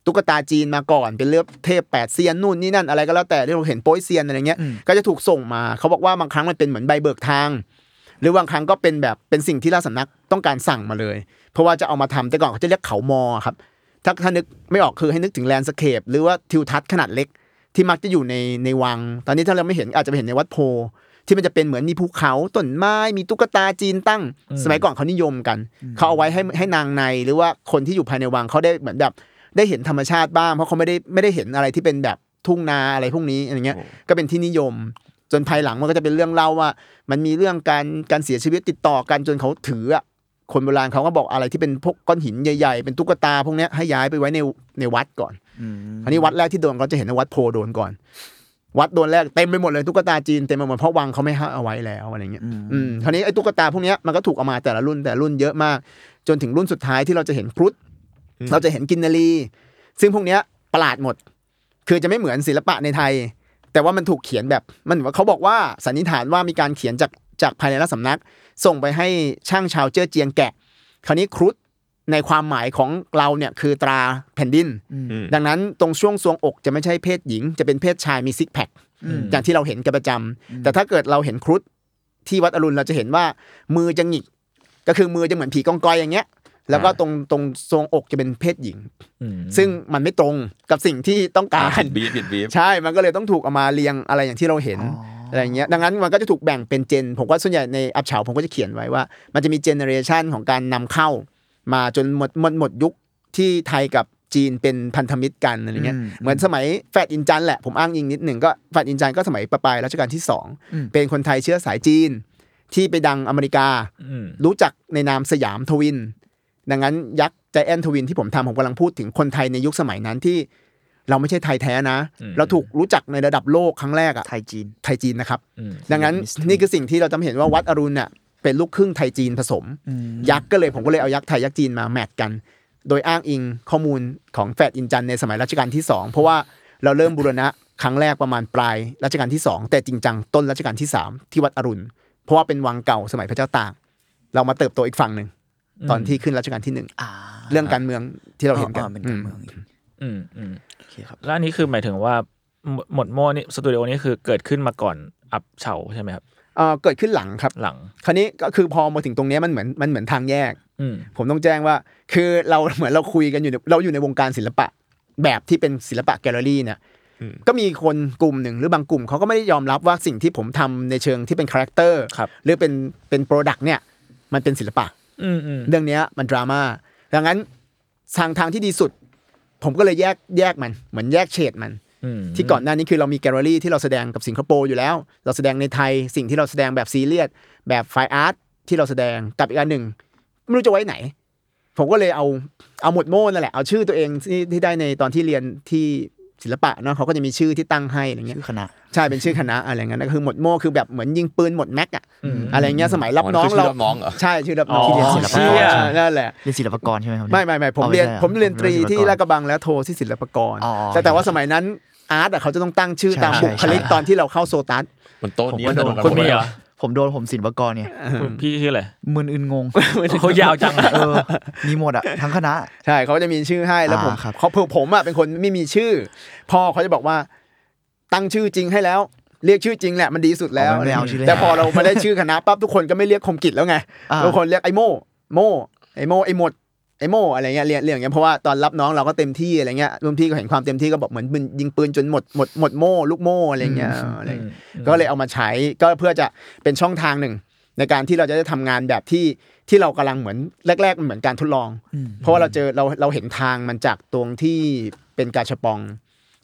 ตุ๊กตาจีนมาก่อน เป็นเลือบเทพแปดเซียนนู่นนี่นั่นอะไรก็แล้วแต่ที่เราเห็นโป้ยเซียนอะไรเงี้ยก็จะถูกส่งมาเขาบอกว่าบางครั้งมันเป็นเหมือนใบเบิกทาง หรือบางครั้งก็เป็นแบบเป็นสิ่งที่ราชสำนักต้องการสั่งมาเลย เพราะว่าจะเอามาทำแต่ก่อนเขาจะเรียกเขามอครับถ้าถ้านึกไม่ออกคือให้นึกถึงแลนด์สเคปหรือว่าทิวทัศน์ขนาดเล็ก ที่มักจะอยู่ในในวัง ตอนนี้ถ้าเราไม่เห็นอาจจะไปเห็นในวัดโพที่มันจะเป็นเหมือนมีภูเขาต้นไม้มีตุ๊กตาจีนตั้ง สมัยก่อนเขานิยมกัน เขาเอาไว้ให้ให้นางในหรือว่าคนที่อยู่ภายในวังเขาได้เหมือนแบบ ได้เห็นธรรมชาติบ้างเพราะเขาไม่ได้ไม่ได้เห็นอะไรที่เป็นแบบทุ่งนาอะไรพวกนี้อะไรเงี้ยโอ้ก็เป็นที่นิยม จนภายหลังมันก็จะเป็นเรื่องเล่าว่า มันมีเรื่องการการเสียชีวิตติดต่อกันจนเขาถืออะคนโบราณเขาก็บอกอะไรที่เป็นพวกก้อนหินใหญ่ๆ เป็นตุ๊กตาพวกเนี้ยให้ย้ายไปไว้ในในวัดก่อนอันนี้วัดแรกที่โดนก็จะเห็นในวัดโพโดนก่อน วัดโดนแรกเต็มไปหมดเลยตุ๊กตาจีนเต็มไปหมดเพราะวังเขาไม่ให้เอาไว้แล้วอะไรเงี้ยอืมคราวนี้ไอ้ตุ๊กตาพวกเนี้ยมันก็ถูกเอามาแต่ละรุ่นแต่ละรุ่นเยอะมาก จนถึงรุ่นสุดท้ายที่เราจะเห็นครุฑ เราจะเห็นกินนารีซึ่งพวกเนี้ยประหลาดหมด คือจะไม่เหมือนศิลปะในไทย แต่ว่ามันถูกเขียนแบบมันเขาบอกว่าสันนิษฐานว่ามีการเขียนจากจากภายในราชสำนัก ส่งไปให้ช่างชาวเจ้อเจียงแกะ คราวนี้ครุฑในความหมายของเราเนี่ยคือตราแผ่นดินอืมดังนั้นตรงช่วงทรวงอกจะไม่ใช่เพศหญิง จะเป็นเพศชายมีซิกแพคอย่างที่เราเห็นกันประจำแต่ถ้าเกิดเราเห็นครุฑที่วัดอรุณเราจะเห็นว่ามือจะหงิก ก็คือมือจะเหมือนผีกองกอยอย่างเงี้ย แล้วก็ตรงตรงทรวงอกจะเป็นเพศหญิงอืมซึ่งมันไม่ตรงกับสิ่งที่ต้องการผิดบีฟผิดบีฟใช่มันก็เลยต้องถูกเอามาเรียงอะไรอย่างที่เราเห็นอะไรอย่างเงี้ยดังนั้นมันก็จะถูกแบ่งเป็นเจน ผมว่าส่วนใหญ่ในอับเฉาผมก็จะเขียนไว้ว่า มันจะมีเจเนอเรชันของการนำเข้า มาจนหมดหมดหมดยุคที่ไทยกับจีนเป็นพันธมิตรกันอะไรเงี้ยเหมือนสมัยแฝดอินจันแหละผมอ้างอิงนิดหนึ่งก็แฝดอินจันก็สมัยปลายๆรัชกาลที่สองเป็นคนไทยเชื้อสายจีนที่ไปดังอเมริกาอืมรู้จักในนาม Siam Twin ดังนั้นยักษ์ Giant Twin ที่ผมทำผมกำลังพูดถึงคนไทยในยุคสมัยนั้นที่เราไม่ใช่ไทยแท้นะ เราถูกรู้จักในระดับโลกครั้งแรกอะไทยจีนไทยจีนนะครับอืมดังนั้น Mystery นี่คือสิ่งที่เราจะเห็นว่าวัดอรุณน่ะเป็นลูกครึ่งไทยจีนผสม ยักษ์ก็เลยผมก็เลยเอายักษ์ไทยยักษ์จีนมา match กัน โดยอ้างอิงข้อมูลของแฝดอินจันในสมัยรัชกาลที่สองเพราะว่าเราเริ่มบูรณะครั้งแรกประมาณปลายรัชกาลที่สองแต่จริงจังต้นรัชกาลที่สามที่วัดอรุณ เพราะว่าเป็นวังเก่าสมัยพระเจ้าตากเรามาเติบโตอีกฝั่งหนึ่ง ตอนที่ขึ้นรัชกาลที่หนึ่งอ่าเรื่องการเมืองที่เราเห็นกันอ๋อเป็นการเมืองอีกอืมอืมโอเคครับแล้วอันนี้คือหมายถึงว่าหมหมดโม่นี่สตูดิโอนี่คือเกิดขึ้นมาก่อนอับเฉาใช่ไหมครับเอ่อเกิดขึ้นหลังครับหลัง คราวนี้ก็คือพอมาถึงตรงเนี้ยมันเหมือนมันเหมือนทางแยกอืมผมต้องแจ้งว่า คือเราเหมือนเราคุยกันอยู่ในเราอยู่ในวงการศิลปะ แบบที่เป็นศิลปะแกลเลอรี่เนี่ยอืมก็มีคนกลุ่มหนึ่งหรือบางกลุ่มเขาก็ไม่ได้ยอมรับว่าสิ่งที่ผมทำในเชิงที่เป็น character ครับหรือเป็นเป็น product เนี่ยมันเป็นศิลปะอืมอืม เรื่องเนี้ยมันดราม่าดังนั้นทางทางที่ดีสุด ผมก็เลยแยกแยกมัน เหมือนแยกเฉดมันอืมที่ก่อนหน้านี้คือเรามีแกลเลอรี่ที่เราแสดงกับสิงคโปร์อยู่แล้ว เราแสดงในไทยสิ่งที่เราแสดงแบบซีเรียสแบบ fine art ที่เราแสดงกับอีกอันหนึ่งไม่รู้จะไว้ไหน ผมก็เลยเอาเอาหมดโม่นั่นแหละเอาชื่อตัวเองที่ที่ได้ในตอนที่เรียนที่ ศิลปะเนาะเขาก็จะมีชื่อที่ตั้งให้อะไรเงี้ยชื่อคณะใช่เป็นชื่อคณะอะไรเงี้ยก็คือหมดโม่คือแบบเหมือนยิงปืนหมดแม็กอะอืมอะไรเงี้ยสมัยรับอ๋อน้องคือชื่อเรารับน้องเหรอใช่ชื่อรับน้องอ๋อที่เรียนศิลปากรเชี่ยใช่ไหมนั่นแหละเรียนศิลปากรใช่ไหมครับไม่ไม่ไม่ผมอ๋อเรียนใช่หอผมเรียนตรีที่ไม่ใช่ศิลปากรลาดกระบังแล้วโทที่ศิลปากรอ๋อแต่แต่ว่าสมัยนั้นอาร์ตอะเขาจะต้องตั้งชื่อใช่ตามใช่บุคลิกใช่ตอนที่เราเข้าโซตัสมันโต๊ะนี้ผมก็โดนมัคุณมีเหรอ ผมโดนผมศิลปากรเนี่ยคุณพี่ชื่ออะไรมึนอึนงงเขายาวจังอะเออมีหมดอะทั้งคณะ ใช่เขาจะมีชื่อให้แล้วผมอ่าครับเขาผมผมอะเป็นคนไม่มีชื่อ พ่อเขาจะบอกว่า ตั้งชื่อจริงให้แล้วเรียกชื่อจริงแหละมันดีสุดแล้วอ๋อไม่เอาชื่อเล่นแต่พอเรามาได้ชื่อคณะปั๊บทุกคนก็ไม่เรียกคมกิจแล้วไงอ่าทุกคนเรียกไอโม่โม่ไอโม่ไอหมด ไอโม่อะไรเงี้ยเรียกเรียกอย่างเงี้ยเพราะว่าตอนรับน้องเราก็เต็มที่อะไรเงี้ยรุ่นพี่ก็เห็นความเต็มที่ก็บอกเหมือนมึงยิงปืนจนหมดหมดหมดโม่ลูกโม่อะไรเงี้ยอะไรเงี้ยก็เลยเอามาใช้ก็เพื่อจะเป็นช่องทางหนึ่ง ในการที่เราจะได้ทำงานแบบที่ที่เรากำลังเหมือนแรกๆมันเหมือนการทดลอง เพราะว่าเราเจอเราเราเห็นทางมันจากตรงที่เป็นกาชาปอง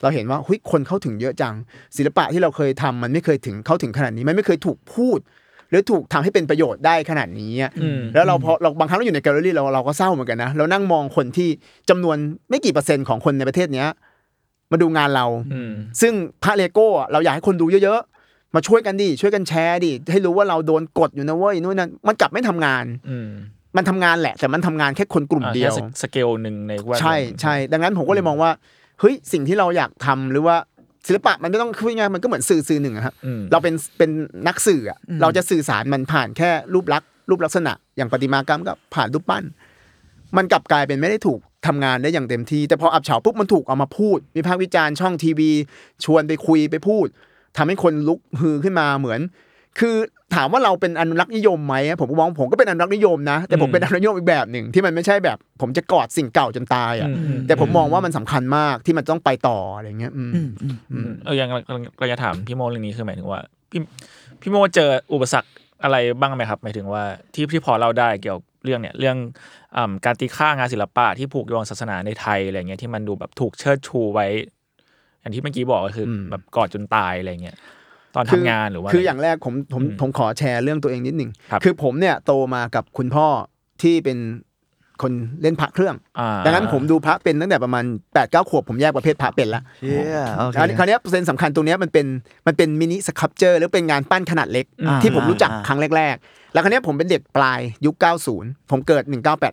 เราเห็นว่าหุยคนเข้าถึงเยอะจัง ศิลปะที่เราเคยทำมันไม่เคยถึงเข้าถึงขนาดนี้มันไม่เคยถูกพูด หรือถูกทำให้เป็นประโยชน์ได้ขนาดนี้อะอืมแล้วเราพอเราบางครั้งเราอยู่ในแกลเลอรี่เราเราก็เศร้าเหมือนกันนะเรานั่งมองคนที่จำนวนไม่กี่เปอร์เซ็นต์ของคนในประเทศเนี้ยมาดูงานเราอืมซึ่งพระเลโก้อะเราอยากให้คนดูเยอะๆ มาช่วยกันดิช่วยกันแชร์ดิให้รู้ว่าเราโดนกดอยู่นะเว้ยนู่นนั่นมันกลับไม่ทำงานอืมมันทำงานแหละ แต่มันทำงานแค่คนกลุ่มอ่าเดียวแค่สเกลหนึ่งในแวดวงใช่ใช่ดังนั้นผมก็เลยมองว่าเฮ้ยสิ่งที่เราอยากทำหรือว่า ศิลปะมันไม่ต้องคุยงานมันก็เหมือนสื่อสื่อหนึ่งอะครับอืมเราเป็นเป็นนักสื่ออะเราจะสื่อสารมันผ่านแค่รูปลักษณ์รูปลักษณะ อย่างประติมากรรมกับผ่านรูปปั้น มันกลับกลายเป็นไม่ได้ถูกทำงานได้อย่างเต็มที่ แต่พออับเฉาปุ๊บมันถูกเอามาพูดวิพากษ์วิจารณ์ช่องทีวี ชวนไปคุยไปพูดทำให้คนลุกฮือขึ้นมาเหมือน คือถามว่าเราเป็นอนุรักษ์นิยมไหมผมก็มองผมก็เป็นอนุรักษ์นิยมนะ แต่ผมเป็นอนุรักษ์นิยมอีกแบบหนึ่งที่มันไม่ใช่แบบ ผมจะกอดสิ่งเก่าจนตายอะอืมแต่ผมมองว่ามันสำคัญมากที่มันต้องไปต่ออะไรเงี้ยอืมอืมอืมอืมเออยังเราจะถามพี่โมเรื่องนี้คือหมายถึงว่าพี่พี่โมเจออุปสรรคอะไรบ้างไหมครับหมายถึงว่าที่ที่พอเราได้เกี่ยวเรื่องเนี่ยเรื่องอ่าการตีค่างานศิลปะที่ผูกโยงศาสนาในไทยอะไรเงี้ยที่มันดูแบบถูกเชิดชูไว้ อย่างที่เมื่อกี้บอกก็คืออมแบบกอดจนตายอะไรเงี้ย ตอนทำคืงานหรือว่าคืออะไรอย่างแรกผมผมอืมผมขอแชร์เรื่องตัวเองนิดหนึ่งครับคือผมเนี่ยโตมากับคุณพ่อที่เป็นคนเล่นพระเครื่องอ่าดังนั้นผมดูพระเป็นตั้งแต่ประมาณ8ปดเก้าขวบผมแยกประเภทพระเป็นละเชี่ยโอเคคราวนี้คราวนี้เปอร์เซ็นต์สำคัญตรงเนี้ยมันเป็นมันเป็นมินิสครับเจอร์หรือเป็นงานปั้นขนาดเล็กอ่าที่ผมรู้จักอ่าครั้งแรก ๆ แล้วคราวนี้ผมเป็นเด็กปลายยุค 90 ผมเกิด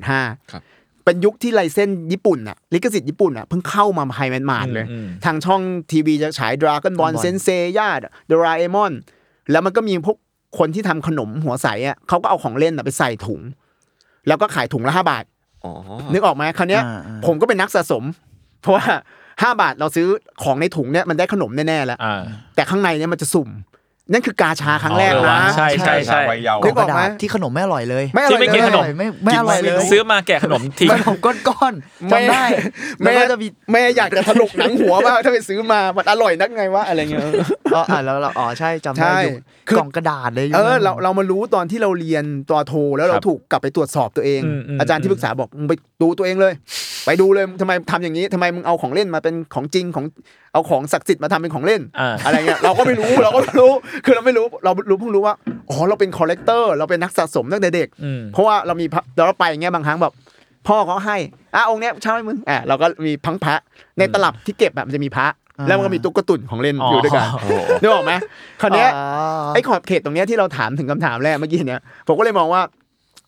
1985ครับ เป็นยุคที่ลายเส้นญี่ปุ่นอะลิขสิทธิ์ญี่ปุ่นอะเพิ่งเข้ามาภายในหมาดๆเลยอืมทางช่องทีวีจะฉายดราก้อนบอล Dragon เซนเซย่าดราเอมอนแล้วมันก็มีพวกคนที่ทำขนมหัวใสอะเขาก็เอาของเล่นอะไปใส่ถุง แล้วก็ขายถุงละห้าบาทอ๋อนึกออกไหมคราวเนี้ยอ่าอ่าผมก็เป็นนักสะสม เพราะว่าห้าบาทเราซื้อของในถุงเนี่ยมันได้ขนมแน่ๆแล้วอ่าแต่ข้างในเนี่ยมันจะสุ่ม นั่นคือกาชาครั้งแรกอ๋อนะใช่ใช่ใช่วัยเยาว์กล่องกระนึกออกไหมดาษที่ขนมไม่อร่อยเลยไม่อร่อยที่ไม่กินเลยขนมไม่ไม่อร่อยเลย ซื้อมาแกะขนมทิ้งขนมก้อนๆจำได้แล้วแม่ก็จะมีแม่อยากจะถลกหนังหัวมากถ้าไปซื้อมามันอร่อยนักไงวะอะไรเงี้ยอ๋ออะแล้วเราอ๋อใช่จำใช่ได้อยู่คือกล่องกระดาษเลยเออเราเรามารู้ตอนที่เราเรียนตัวโทแล้วเราครับถูกกลับไปตรวจสอบตัวเองอืมอืมอาจารย์ที่ปรึกษาบอกมึงไปดูตัวเองเลยไปดูเลยทำไมทำอย่างนี้ทำไมมึงเอาของเล่นมาเป็นของจริงของเอาของศักดิ์สิทธิ์มาทำเป็นของเล่นอ่าอะไรเงี้ยเราก็ไม่รู้เราก็ไม่รู้คือเราไม่รู้เรารู้เพิ่งรู้ว่าอ๋อเราเป็น collector เราเป็นนักสะสมตั้งแต่เด็กอืมเพราะว่าเรามีพระเราไปอย่างเงี้ยบางครั้งแบบพ่อเขาให้อะองค์เนี้ยเช่าให้มึงอะเราก็มีพังพระในตลับที่เก็บแบบมันจะมีพระแล้วมันก็มีตุ๊กตุนของเล่นอ๋อออยู่ด้วยกันโอ้โหนึกออกไหมคราวเนี้ยอ๋อไอ้ขอบเขตตรงเนี้ยที่เราถามถึงคำถามแรกเมื่อกี้เนี้ยผมก็เลยมองว่า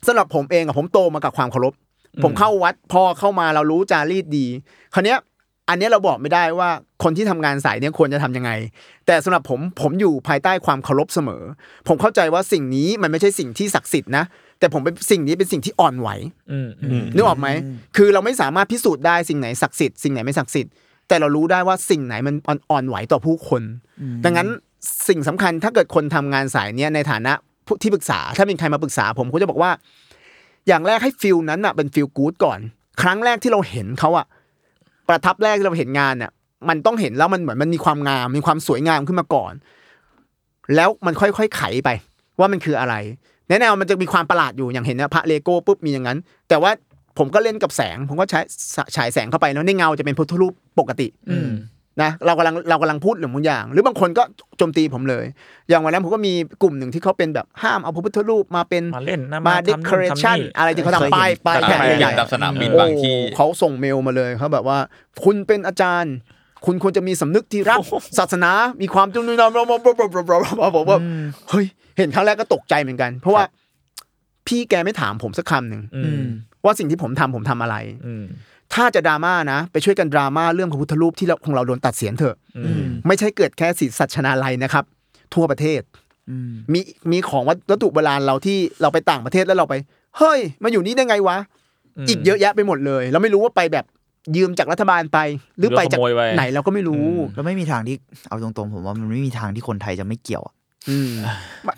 สำหรับผมเองอะผมโตมากับความเคารพ ผมเข้าวัดพอเข้ามาเรารู้จารีตดีคราวเนี้ยอันเนี้ยเราบอกไม่ได้ว่าคนที่ทำงานสายเนี้ยควรจะทำยังไง แต่สำหรับผมผมอยู่ภายใต้ความเคารพเสมอ ผมเข้าใจว่าสิ่งนี้มันไม่ใช่สิ่งที่ศักดิ์สิทธิ์นะแต่ผมเป็นสิ่งนี้เป็นสิ่งที่อ่อนไหวอืมอืมนึกออกไหมคือเราไม่สามารถพิสูจน์ได้สิ่งไหนศักดิ์สิทธิ์สิ่งไหนไม่ศักดิ์สิทธิ์แต่เรารู้ได้ว่าสิ่งไหนมันอ่อนอ่อนไหวต่อผู้คน ดังนั้นสิ่งสำคัญถ้าเกิดคนทำงานสายเนี้ยในฐานะผู้ที่ปรึกษาถ้าเป็นใครมาปรึกษาผมก็จะบอกว่า อย่างแรกให้ฟิลนั้นอะเป็นฟิลกู๊ดก่อน ครั้งแรกที่เราเห็นเขาอะประทับแรกที่เราเห็นงานเนี่ยมันต้องเห็นแล้วมันเหมือนมันมีความงาม มีความสวยงามขึ้นมาก่อน แล้วมันค่อยๆไขไป ว่ามันคืออะไรแน่ๆมันจะมีความประหลาดอยู่อย่างเห็นนะพระเลโก้ปุ๊บมีอย่างนั้น แต่ว่าผมก็เล่นกับแสง ผมก็ใช้ฉายแสงเข้าไปเนาะในเงาจะเป็นพุทธรูปปกติ อื นะเรากำลังเรากำลังพูดหรือบางอย่าง หรือบางคนก็โจมตีผมเลย อย่างวันนั้นผมก็มีกลุ่มหนึ่งที่เขาเป็นแบบห้ามเอาพระพุทธรูปมาเป็นมาเล่นนะมาทำเดนู่นคอเรทำชั่นนี่ อะไรที่เขาทำป้ายป้ายตามแผ่นไปใหญ่ตามสนามบินโอ้บางที่เขาส่งเมลมาเลยเขาแบบว่า คุณเป็นอาจารย์ คุณควรจะมีสำนึกที่รักศาสนา มีความจุนนอมผมว่าเฮ้ยเห็นครั้งแรกก็ตกใจเหมือนกัน เพราะว่าพี่แกไม่ถามผมสักคำหนึ่งอืมว่าสิ่งที่ผมทำผมทำอะไร อืม ถ้าจะดราม่านะ ไปช่วยกันดราม่าเรื่องพระพุทธรูปที่เราของเราโดนตัดเสียนเถอะอืมไม่ใช่เกิดแค่สิสัชนาลัยนะครับ ทั่วประเทศมีมีของวัตถุโบราณเราที่เราไปต่างประเทศแล้วเราไป เฮ้ย มาอยู่นี่ได้ไงวะอืมอีกเยอะแยะไปหมดเลย เราไม่รู้ว่าไปแบบยืมจากรัฐบาลไป หรือหรือไปจากขโมยไปไหนเราก็ไม่รู้อืมแล้วไม่มีทางที่เอาตรงๆ ผมว่ามันไม่มีทางที่คนไทยจะไม่เกี่ยวอะอืม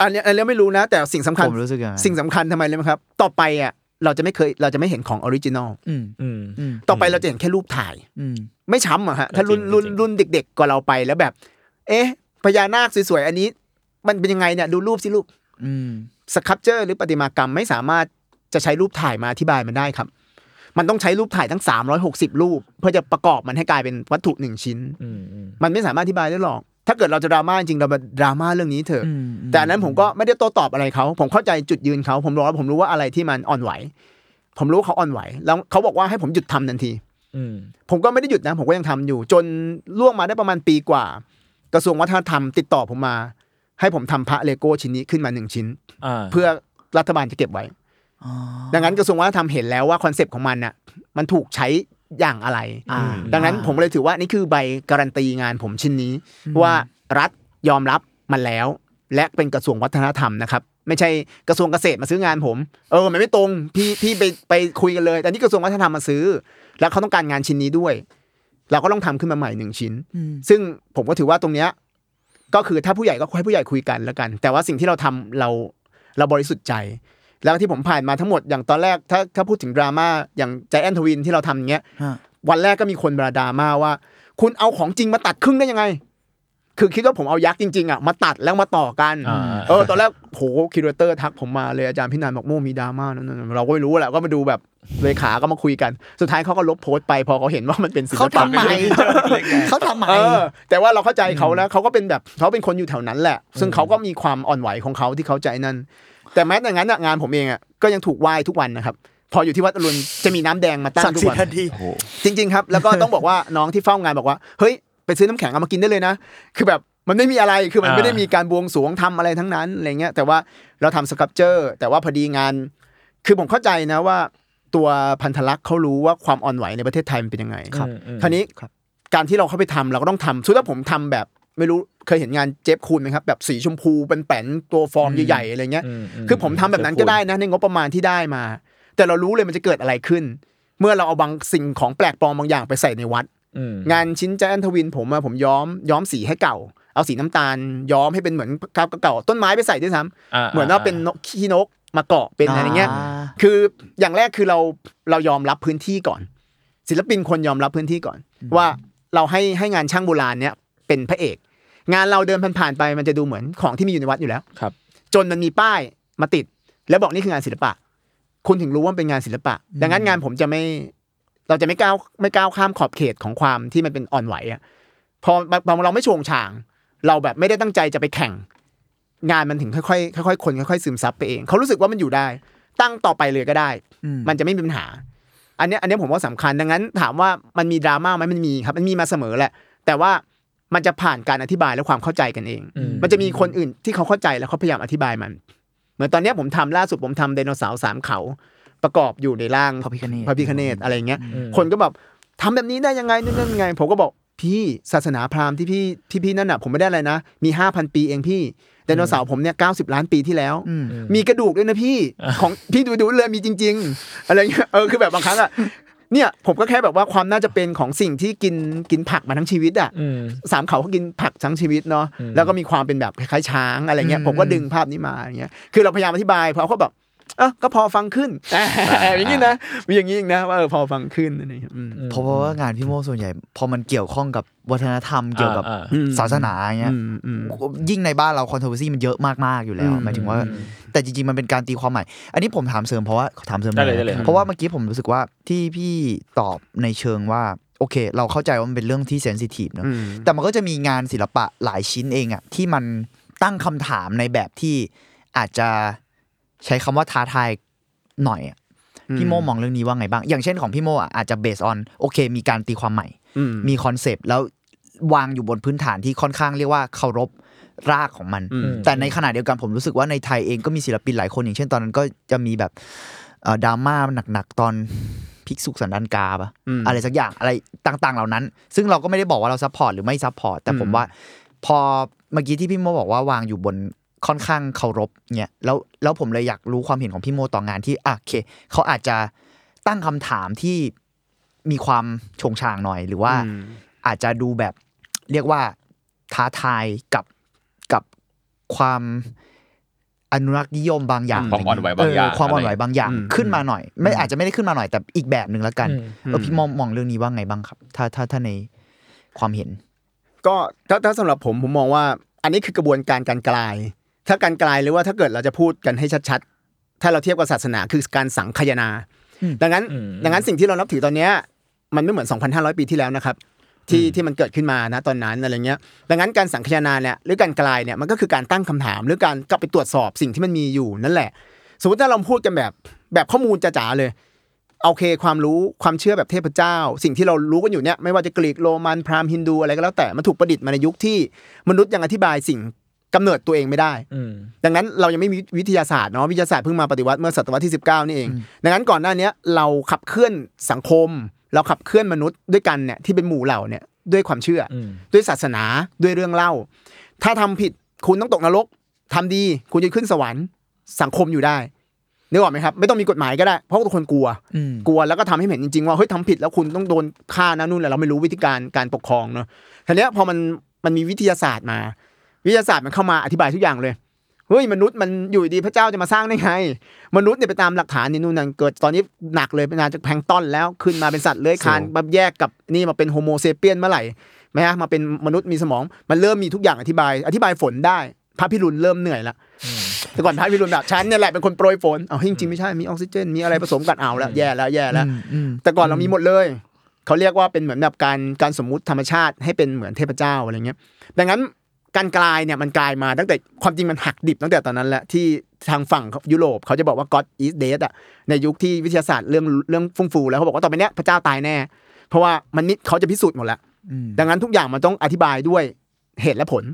อันเนี้ยอันเนี้ยไม่รู้นะ แต่สิ่งสำคัญผมรู้สึกอย่างนั้นสิ่งสำคัญทำไมเลยไหมครับ ต่อไปอะ เราจะไม่เคยเราจะไม่เห็นของ originalอืมอืมอืมต่อไปเราจะเห็นแค่รูปถ่ายอืมไม่ช้ำอะฮะถ้ารุ่นจริงรุ่นจริงรุ่นเด็ก ๆกว่าเราไปแล้วแบบ เอ๊ะพญานาคสวยๆอันนี้ มันเป็นยังไงเนี่ยดูรูปสิลูกอืม sculpture หรือประติมากรรมไม่สามารถจะใช้รูปถ่ายมาอธิบายมันได้ครับ มันต้องใช้รูปถ่ายทั้ง 360 รูป เพื่อจะประกอบมันให้กลายเป็นวัตถุหนึ่งชิ้นอืมอืมมันไม่สามารถอธิบายได้หรอก ถ้าเกิดเราจะดราม่าจริงเรามาดราม่าเรื่องนี้เถอะอืมแต่อันนั้นผมก็ไม่ได้โต้ตอบอะไรเขาผมเข้าใจจุดยืนเขาผมรู้ว่าผมรู้ว่าอะไรที่มันอ่อนไหว ผมรู้ว่าเขาอ่อนไหว แล้วเขาบอกว่าให้ผมหยุดทำทันทีอืมผมก็ไม่ได้หยุดนะ ผมก็ยังทำอยู่ จนล่วงมาได้ประมาณปีกว่า กระทรวงวัฒนธรรมติดต่อผมมา ให้ผมทำพระเลโก้ชิ้นนี้ขึ้นมาหนึ่งชิ้นอ่าเพื่อรัฐบาลจะเก็บไว้อ๋อดังนั้นกระทรวงวัฒนธรรมเห็นแล้วว่า concept ของมันน่ะมันถูกใช้ อย่างอะไรอ่าดังนั้นผมเลยถือว่านี่คือใบการันตีงานผมชิ้นนี้ ว่ารัฐยอมรับมันแล้ว และเป็นกระทรวงวัฒนธรรมนะครับไม่ใช่กระทรวงเกษตรมาซื้องานผม เออมันไม่ตรงพี่พี่ไปไปคุยกันเลย แต่นี่กระทรวงวัฒนธรรมมาซื้อ แล้วเขาต้องการงานชิ้นนี้ด้วย เราก็ต้องทำขึ้นมาใหม่หนึ่งชิ้นอืมซึ่งผมก็ถือว่าตรงเนี้ยก็คือถ้าผู้ใหญ่ก็ให้ผู้ใหญ่คุยกันแล้วกัน แต่ว่าสิ่งที่เราทำเราเราบริสุทธิ์ใจ แล้วที่ผมผ่านมาทั้งหมดอย่างตอนแรกถ้าถ้าพูดถึงดราม่าอย่าง Giant Twin ที่เราทำอย่างเงี้ยฮะวันแรกก็มีคนมาดราม่าว่า คุณเอาของจริงมาตัดครึ่งได้ยังไง คือคิดว่าผมเอายักษ์จริงๆอะมาตัดแล้วมาต่อกันอ่าเออตอนแรกโห curator ทักผมมาเลยอาจารย์พี่นันบอกโมมีดราม่านั่นๆเราก็ไม่รู้แหละก็มาดูแบบเลขาก็มาคุยกัน สุดท้ายเขาก็ลบโพสต์ไปพอเขาเห็นว่ามันเป็นศิลเขาปะทำไมเขาทำไมเออแต่ว่าเราเข้าใจเขานะเขาก็เป็นแบบเขาเป็นคนอยู่แถวนั้นแหละ ซึ่งเขาก็มีความอ่อนไหวของเขาที่เขาใจนั่น แต่แม้แต่งั้นอะงานผมเองอะก็ยังถูกไหว้ทุกวันนะครับพออยู่ที่วัดอรุณจะมีน้ำแดงมาตั้งศักทุดิ์กสิทวันธิ์ทันทีโอ้โหจริง ๆ ครับ แล้วก็ต้องบอกว่าน้องที่เฝ้างานบอกว่าเฮ้ยไปซื้อน้ำแข็งเอามากินได้เลยนะ คือแบบมันไม่มีอะไรคือมันอ่าไม่ได้มีการบวงสรวงทำอะไรทั้งนั้นอะไรเงี้ยแต่ว่าเราทำสครับเจอร์ แต่ว่าพอดีงาน คือผมเข้าใจนะว่า ตัวพันธลักษณ์เขารู้ว่าความอ่อนไหวในประเทศไทยมันเป็นยังไงครับอืมคราวนี้ครับการที่เราเข้าไปทำเราก็ต้องทำสมมุติถ้าผมทำแบบ ไม่รู้เคยเห็นงานเจฟคูนไหมครับแบบสีชมพูเป็นแป้นตัวฟอร์มใหญ่ๆอะไรเงี้ยอืมมคือผมทำแบบนั้นก็ได้นะในงบประมาณที่ได้มา แต่เรารู้เลยมันจะเกิดอะไรขึ้น เมื่อเราเอาบางสิ่งของแปลกปลอมบางอย่างไปใส่ในวัดอืมงานชิ้นแจนทวินผมอะผมย้อมย้อมสีให้เก่า เอาสีน้ำตาล ย้อมให้เป็นเหมือนกาวเก่าๆต้นไม้ไปใส่ด้วยซ้ำอ่าเหมือนว่าเป็นนกขี้นกมาเกาะเป็นอะไรเงี้ยอ่าคืออย่างแรกคือเราเรายอมรับพื้นที่ก่อน ศิลปินคนยอมรับพื้นที่ก่อน ว่าเราให้ให้งานช่างโบราณเนี้ยเป็นพระเอก งานเราเดินผ่านๆไปมันจะดูเหมือนของที่มีอยู่ในวัดอยู่แล้วครับ จนมันมีป้ายมาติด แล้วบอกนี่คืองานศิลปะ คุณถึงรู้ว่ามันเป็นงานศิลปะ ดังนั้นงานผมจะไม่ เราจะไม่ก้าวไม่ก้าวข้ามขอบเขตของความที่มันเป็นอ่อนไหวอะพอพอเราไม่โชงช่าง เราแบบไม่ได้ตั้งใจจะไปแข่ง งานมันถึงค่อยๆค่อยๆคนค่อยๆซึมซับไปเอง เขารู้สึกว่ามันอยู่ได้ ตั้งต่อไปเลยก็ได้อืมมันจะไม่มีปัญหา อันเนี้ยอันเนี้ยผมว่าสำคัญดังนั้น ถามว่ามันมีดราม่าไหมมันมีครับ มันมีมาเสมอแหละ แต่ว่า มันจะผ่านการอธิบายและความเข้าใจกันเองอืมมันจะมีคนอื่นที่เขาเข้าใจแล้วเขาพยายามอธิบายมัน เหมือนตอนเนี้ยผมทำล่าสุดผมทำไดโนเสาร์สามเขา ประกอบอยู่ในร่างพระพิฆเนศพระพิคเนตอะไรเงี้ยอืมคนก็แบบทำแบบนี้ได้ยังไงนู่นนั่นไง ผมก็บอกพี่ศาสนาพราหมณ์ที่พี่ที่พี่นั่นน่ะผมไม่ได้อะไรนะ มีห้าพันปีเองพี่ไดโนเสาร์ผมเนี่ยเก้าสิบล้านปีที่แล้วอืมมีกระดูกด้วยนะพี่ ของพี่ดูดูเลยมีจริง ๆ อะไรเงี้ยเออคือแบบบางครั้งอะ เนี่ยผมก็แค่แบบว่าความน่าจะเป็นของสิ่งที่กินกินผักมาทั้งชีวิตอะอืมสามเขาเขากินผักทั้งชีวิตเนาะอืมแล้วก็มีความเป็นแบบคล้ายๆช้างอะไรเงี้ยอืมผมก็ดึงภาพนี้มาอย่างเงี้ยคือเราพยายามอธิบายเพราะเขาแบบ เออก็พอฟังขึ้นอย่างนี้นะมีอย่างนี้อีกนะ ว่าเออพอฟังขึ้นอะไรเงี้ยอืมเพราะว่างานพี่โมส่วนใหญ่ พอมันเกี่ยวข้องกับวัฒนธรรมเกี่ยวกับอ่าอืมศาสนาอย่างเงี้ยอืมอืมยิ่งในบ้านเรา controversy มันเยอะมากๆอยู่แล้วอืมหมายถึงว่า แต่จริงๆมันเป็นการตีความใหม่ อันนี้ผมถามเสริมเพราะว่าถามเสริมได้เลยหน่อได้เลยครับเพราะว่าเมื่อกี้ผมรู้สึกว่าที่พี่ตอบในเชิงว่าโอเค เราเข้าใจว่ามันเป็นเรื่องที่ sensitive เนอะอืมแต่มันก็จะมีงานศิลปะหลายชิ้นเองอะที่มันตั้งคำถามในแบบที่อาจจะ ใช้คำว่าท้าทายหน่อยอะพี่โมมองเรื่องนี้ว่าไงบ้าง อย่างเช่นของพี่โมอะอาจจะ based on โอเค มีการตีความใหม่อืมมี concept แล้ววางอยู่บนพื้นฐานที่ค่อนข้างเรียกว่าเคารพรากของมันอืมแต่ในขณะเดียวกันผมรู้สึกว่าในไทยเองก็มีศิลปินหลายคน อย่างเช่นตอนนั้นก็จะมีแบบเอ่อดราม่าหนักๆตอนภิกษุสันดานกาปะอืมอะไรสักอย่างอะไรต่างๆ เหล่านั้น ซึ่งเราก็ไม่ได้บอกว่าเรา support หรือไม่ support แต่ผมอืมว่า พอเมื่อกี้ที่พี่โมบอกว่าวางอยู่บน ค่อนข้างเคารพเนี่ยแล้วแล้วผมเลยอยากรู้ความเห็นของพี่โมต่องานที่อะโอเคเขาอาจจะตั้งคำถามที่มีความชงชางหน่อย หรือว่าอืมอาจจะดูแบบเรียกว่าท้าทายกับกับความอนุรักษ์นิยมบางอย่างความอ่อนไหวบางอย่างเความอ่อนไหวบางอย่างอืมขึ้นมาหน่อย ไม่อาจจะไม่ได้ขึ้นมาหน่อยแต่อีกแบบหนึ่งแล้วกันอืมเออพี่มองมองเรื่องนี้ว่าไงบ้างครับ ถ้าถ้าถ้าในความเห็น ก็ถ้าถ้าสำหรับผมผมมองว่า อันนี้คือกระบวนการการกลาย ถ้าการกลายหรือว่าถ้าเกิดเราจะพูดกันให้ชัดๆ ถ้าเราเทียบกับศาสนาคือการสังคายนาอืมดังนั้นอืมดังนั้นสิ่งที่เรานับถือตอนเนี้ยมันไม่เหมือน 2,500 ปีที่แล้วนะครับ ที่ที่มันเกิดขึ้นมานะตอนนั้นอะไรเงี้ย ดังนั้นการสังคายนาเนี่ยหรือการกลายเนี่ยมันก็คือการตั้งคำถาม หรือการกลับไปตรวจสอบสิ่งที่มันมีอยู่นั่นแหละ สมมติถ้าเราพูดกันแบบแบบข้อมูลจ๋าๆเลยโอเคความรู้ความเชื่อแบบเทพเจ้า สิ่งที่เรารู้กันอยู่เนี่ยไม่ว่าจะกรีกโรมันพราหมณ์ฮินดูอะไรก็แล้วแต่มันถูกประดิษฐ์มาในยุคที่มนุษย์ยังอธิบายสิ่ง กำเนิดตัวเองไม่ได้อืมดังนั้นเรายังไม่มีวิทยาศาสตร์เนาะวิทยาศาสตร์เพิ่งมาปฏิวัติเมื่อศตวรรษที่ 19 นี่เอง ดังนั้นก่อนหน้าเนี้ยเราขับเคลื่อนสังคม เราขับเคลื่อนมนุษย์ด้วยกันเนี่ยที่เป็นหมู่เหล่าเนี่ยด้วยความเชื่อออืมด้วยศาสนาด้วยเรื่องเล่า ถ้าทำผิดคุณต้องตกนรกทำดีคุณจะขึ้นสวรรค์สังคมอยู่ได้นึกออกไหมครับไม่ต้องมีกฎหมายก็ได้ เพราะทุกคนกลัวอืมกลัวแล้วก็ทำให้เห็นจริงๆว่าเฮ้ยทำผิดแล้วคุณต้องโดนฆ่านะนู่นแหละเราไม่รู้วิธีการการปกครองเนาะทีเนี้ยพอมันมันมีวิทยาศาสตร์มา วิทยาศาสตร์มันเข้ามาอธิบายทุกอย่างเลยเฮ้ยมนุษย์มันอยู่ดีพระเจ้าจะมาสร้างได้ไง มนุษย์เนี่ยไปตามหลักฐานนี่นู่นนั่นเกิดตอนนี้หนักเลยเป็นงานจากแพลงก์ตอนแล้วขึ้นมาเป็นสัตว์เลื้อยคลานแบบแยกกับนี่มาเป็น Homo sapiens เมื่อไหร่ไหมฮะมาเป็นมนุษย์มีสมอง มันเริ่มมีทุกอย่างอธิบาย อธิบายฝนได้ พระพิรุณเริ่มเหนื่อยละแต่ก่อนพระพิรุณแบบฉันเนี่ยแหละเป็นคนโปรยฝนเอาจริงๆไม่ใช่มีออกซิเจน มีอะไรผสมกันเอาแล้วแย่แล้วแย่แล้วอืมอืมแต่ก่อนเรามีหมดเลยเขาเรียกว่าเป็นเหมือนแบบการการสมมุติธรรมชาติให้เป็นเหมือนเทพเจ้าอะไรเงี้ยดังนั้น การกลายเนี่ยมันกลายมาตั้งแต่ความจริงมันหักดิบตั้งแต่ตอนนั้นแหละที่ทางฝั่งยุโรปเขาจะบอกว่า God is dead อะในยุคที่วิทยาศาสตร์เรื่องเรื่องฟุ่งฟูแล้วเขาบอกว่าต่อไปเนี้ยพระเจ้าตายแน่ เพราะว่ามันนิดเขาจะพิสูจน์หมดแล้วอืมดังนั้นทุกอย่างมันต้องอธิบายด้วยเหตุและผล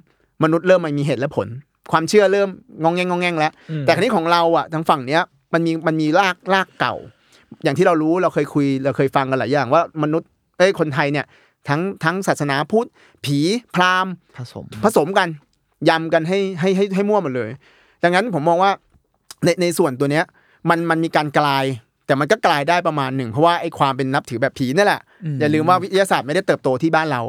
มนุษย์เริ่มมันมีเหตุและผล ความเชื่อเริ่มงองแงงงองแงงแล้วอืมแต่ครั้นี้ของเราอะทางฝั่งเนี้ยมันมีมันมีรากรากเก่า อย่างที่เรารู้เราเคยคุยเราเคยฟังกันหลายอย่างว่ามนุษย์เอ้ยคนไทยเนี่ย ทั้งทั้งศาสนาพุทธ ผีพราหมณ์ผสมผสมกันยำกันให้ให้ให้ให้มั่วหมดเลย ดังนั้นผมมองว่าในในส่วนตัวเนี้ยมันมันมีการกลาย แต่มันก็กลายได้ประมาณหนึ่ง เพราะว่าไอ้ความเป็นนับถือแบบผีนี่แหละอืมอย่าลืมว่าวิทยาศาสตร์ไม่ได้เติบโตที่บ้านเรา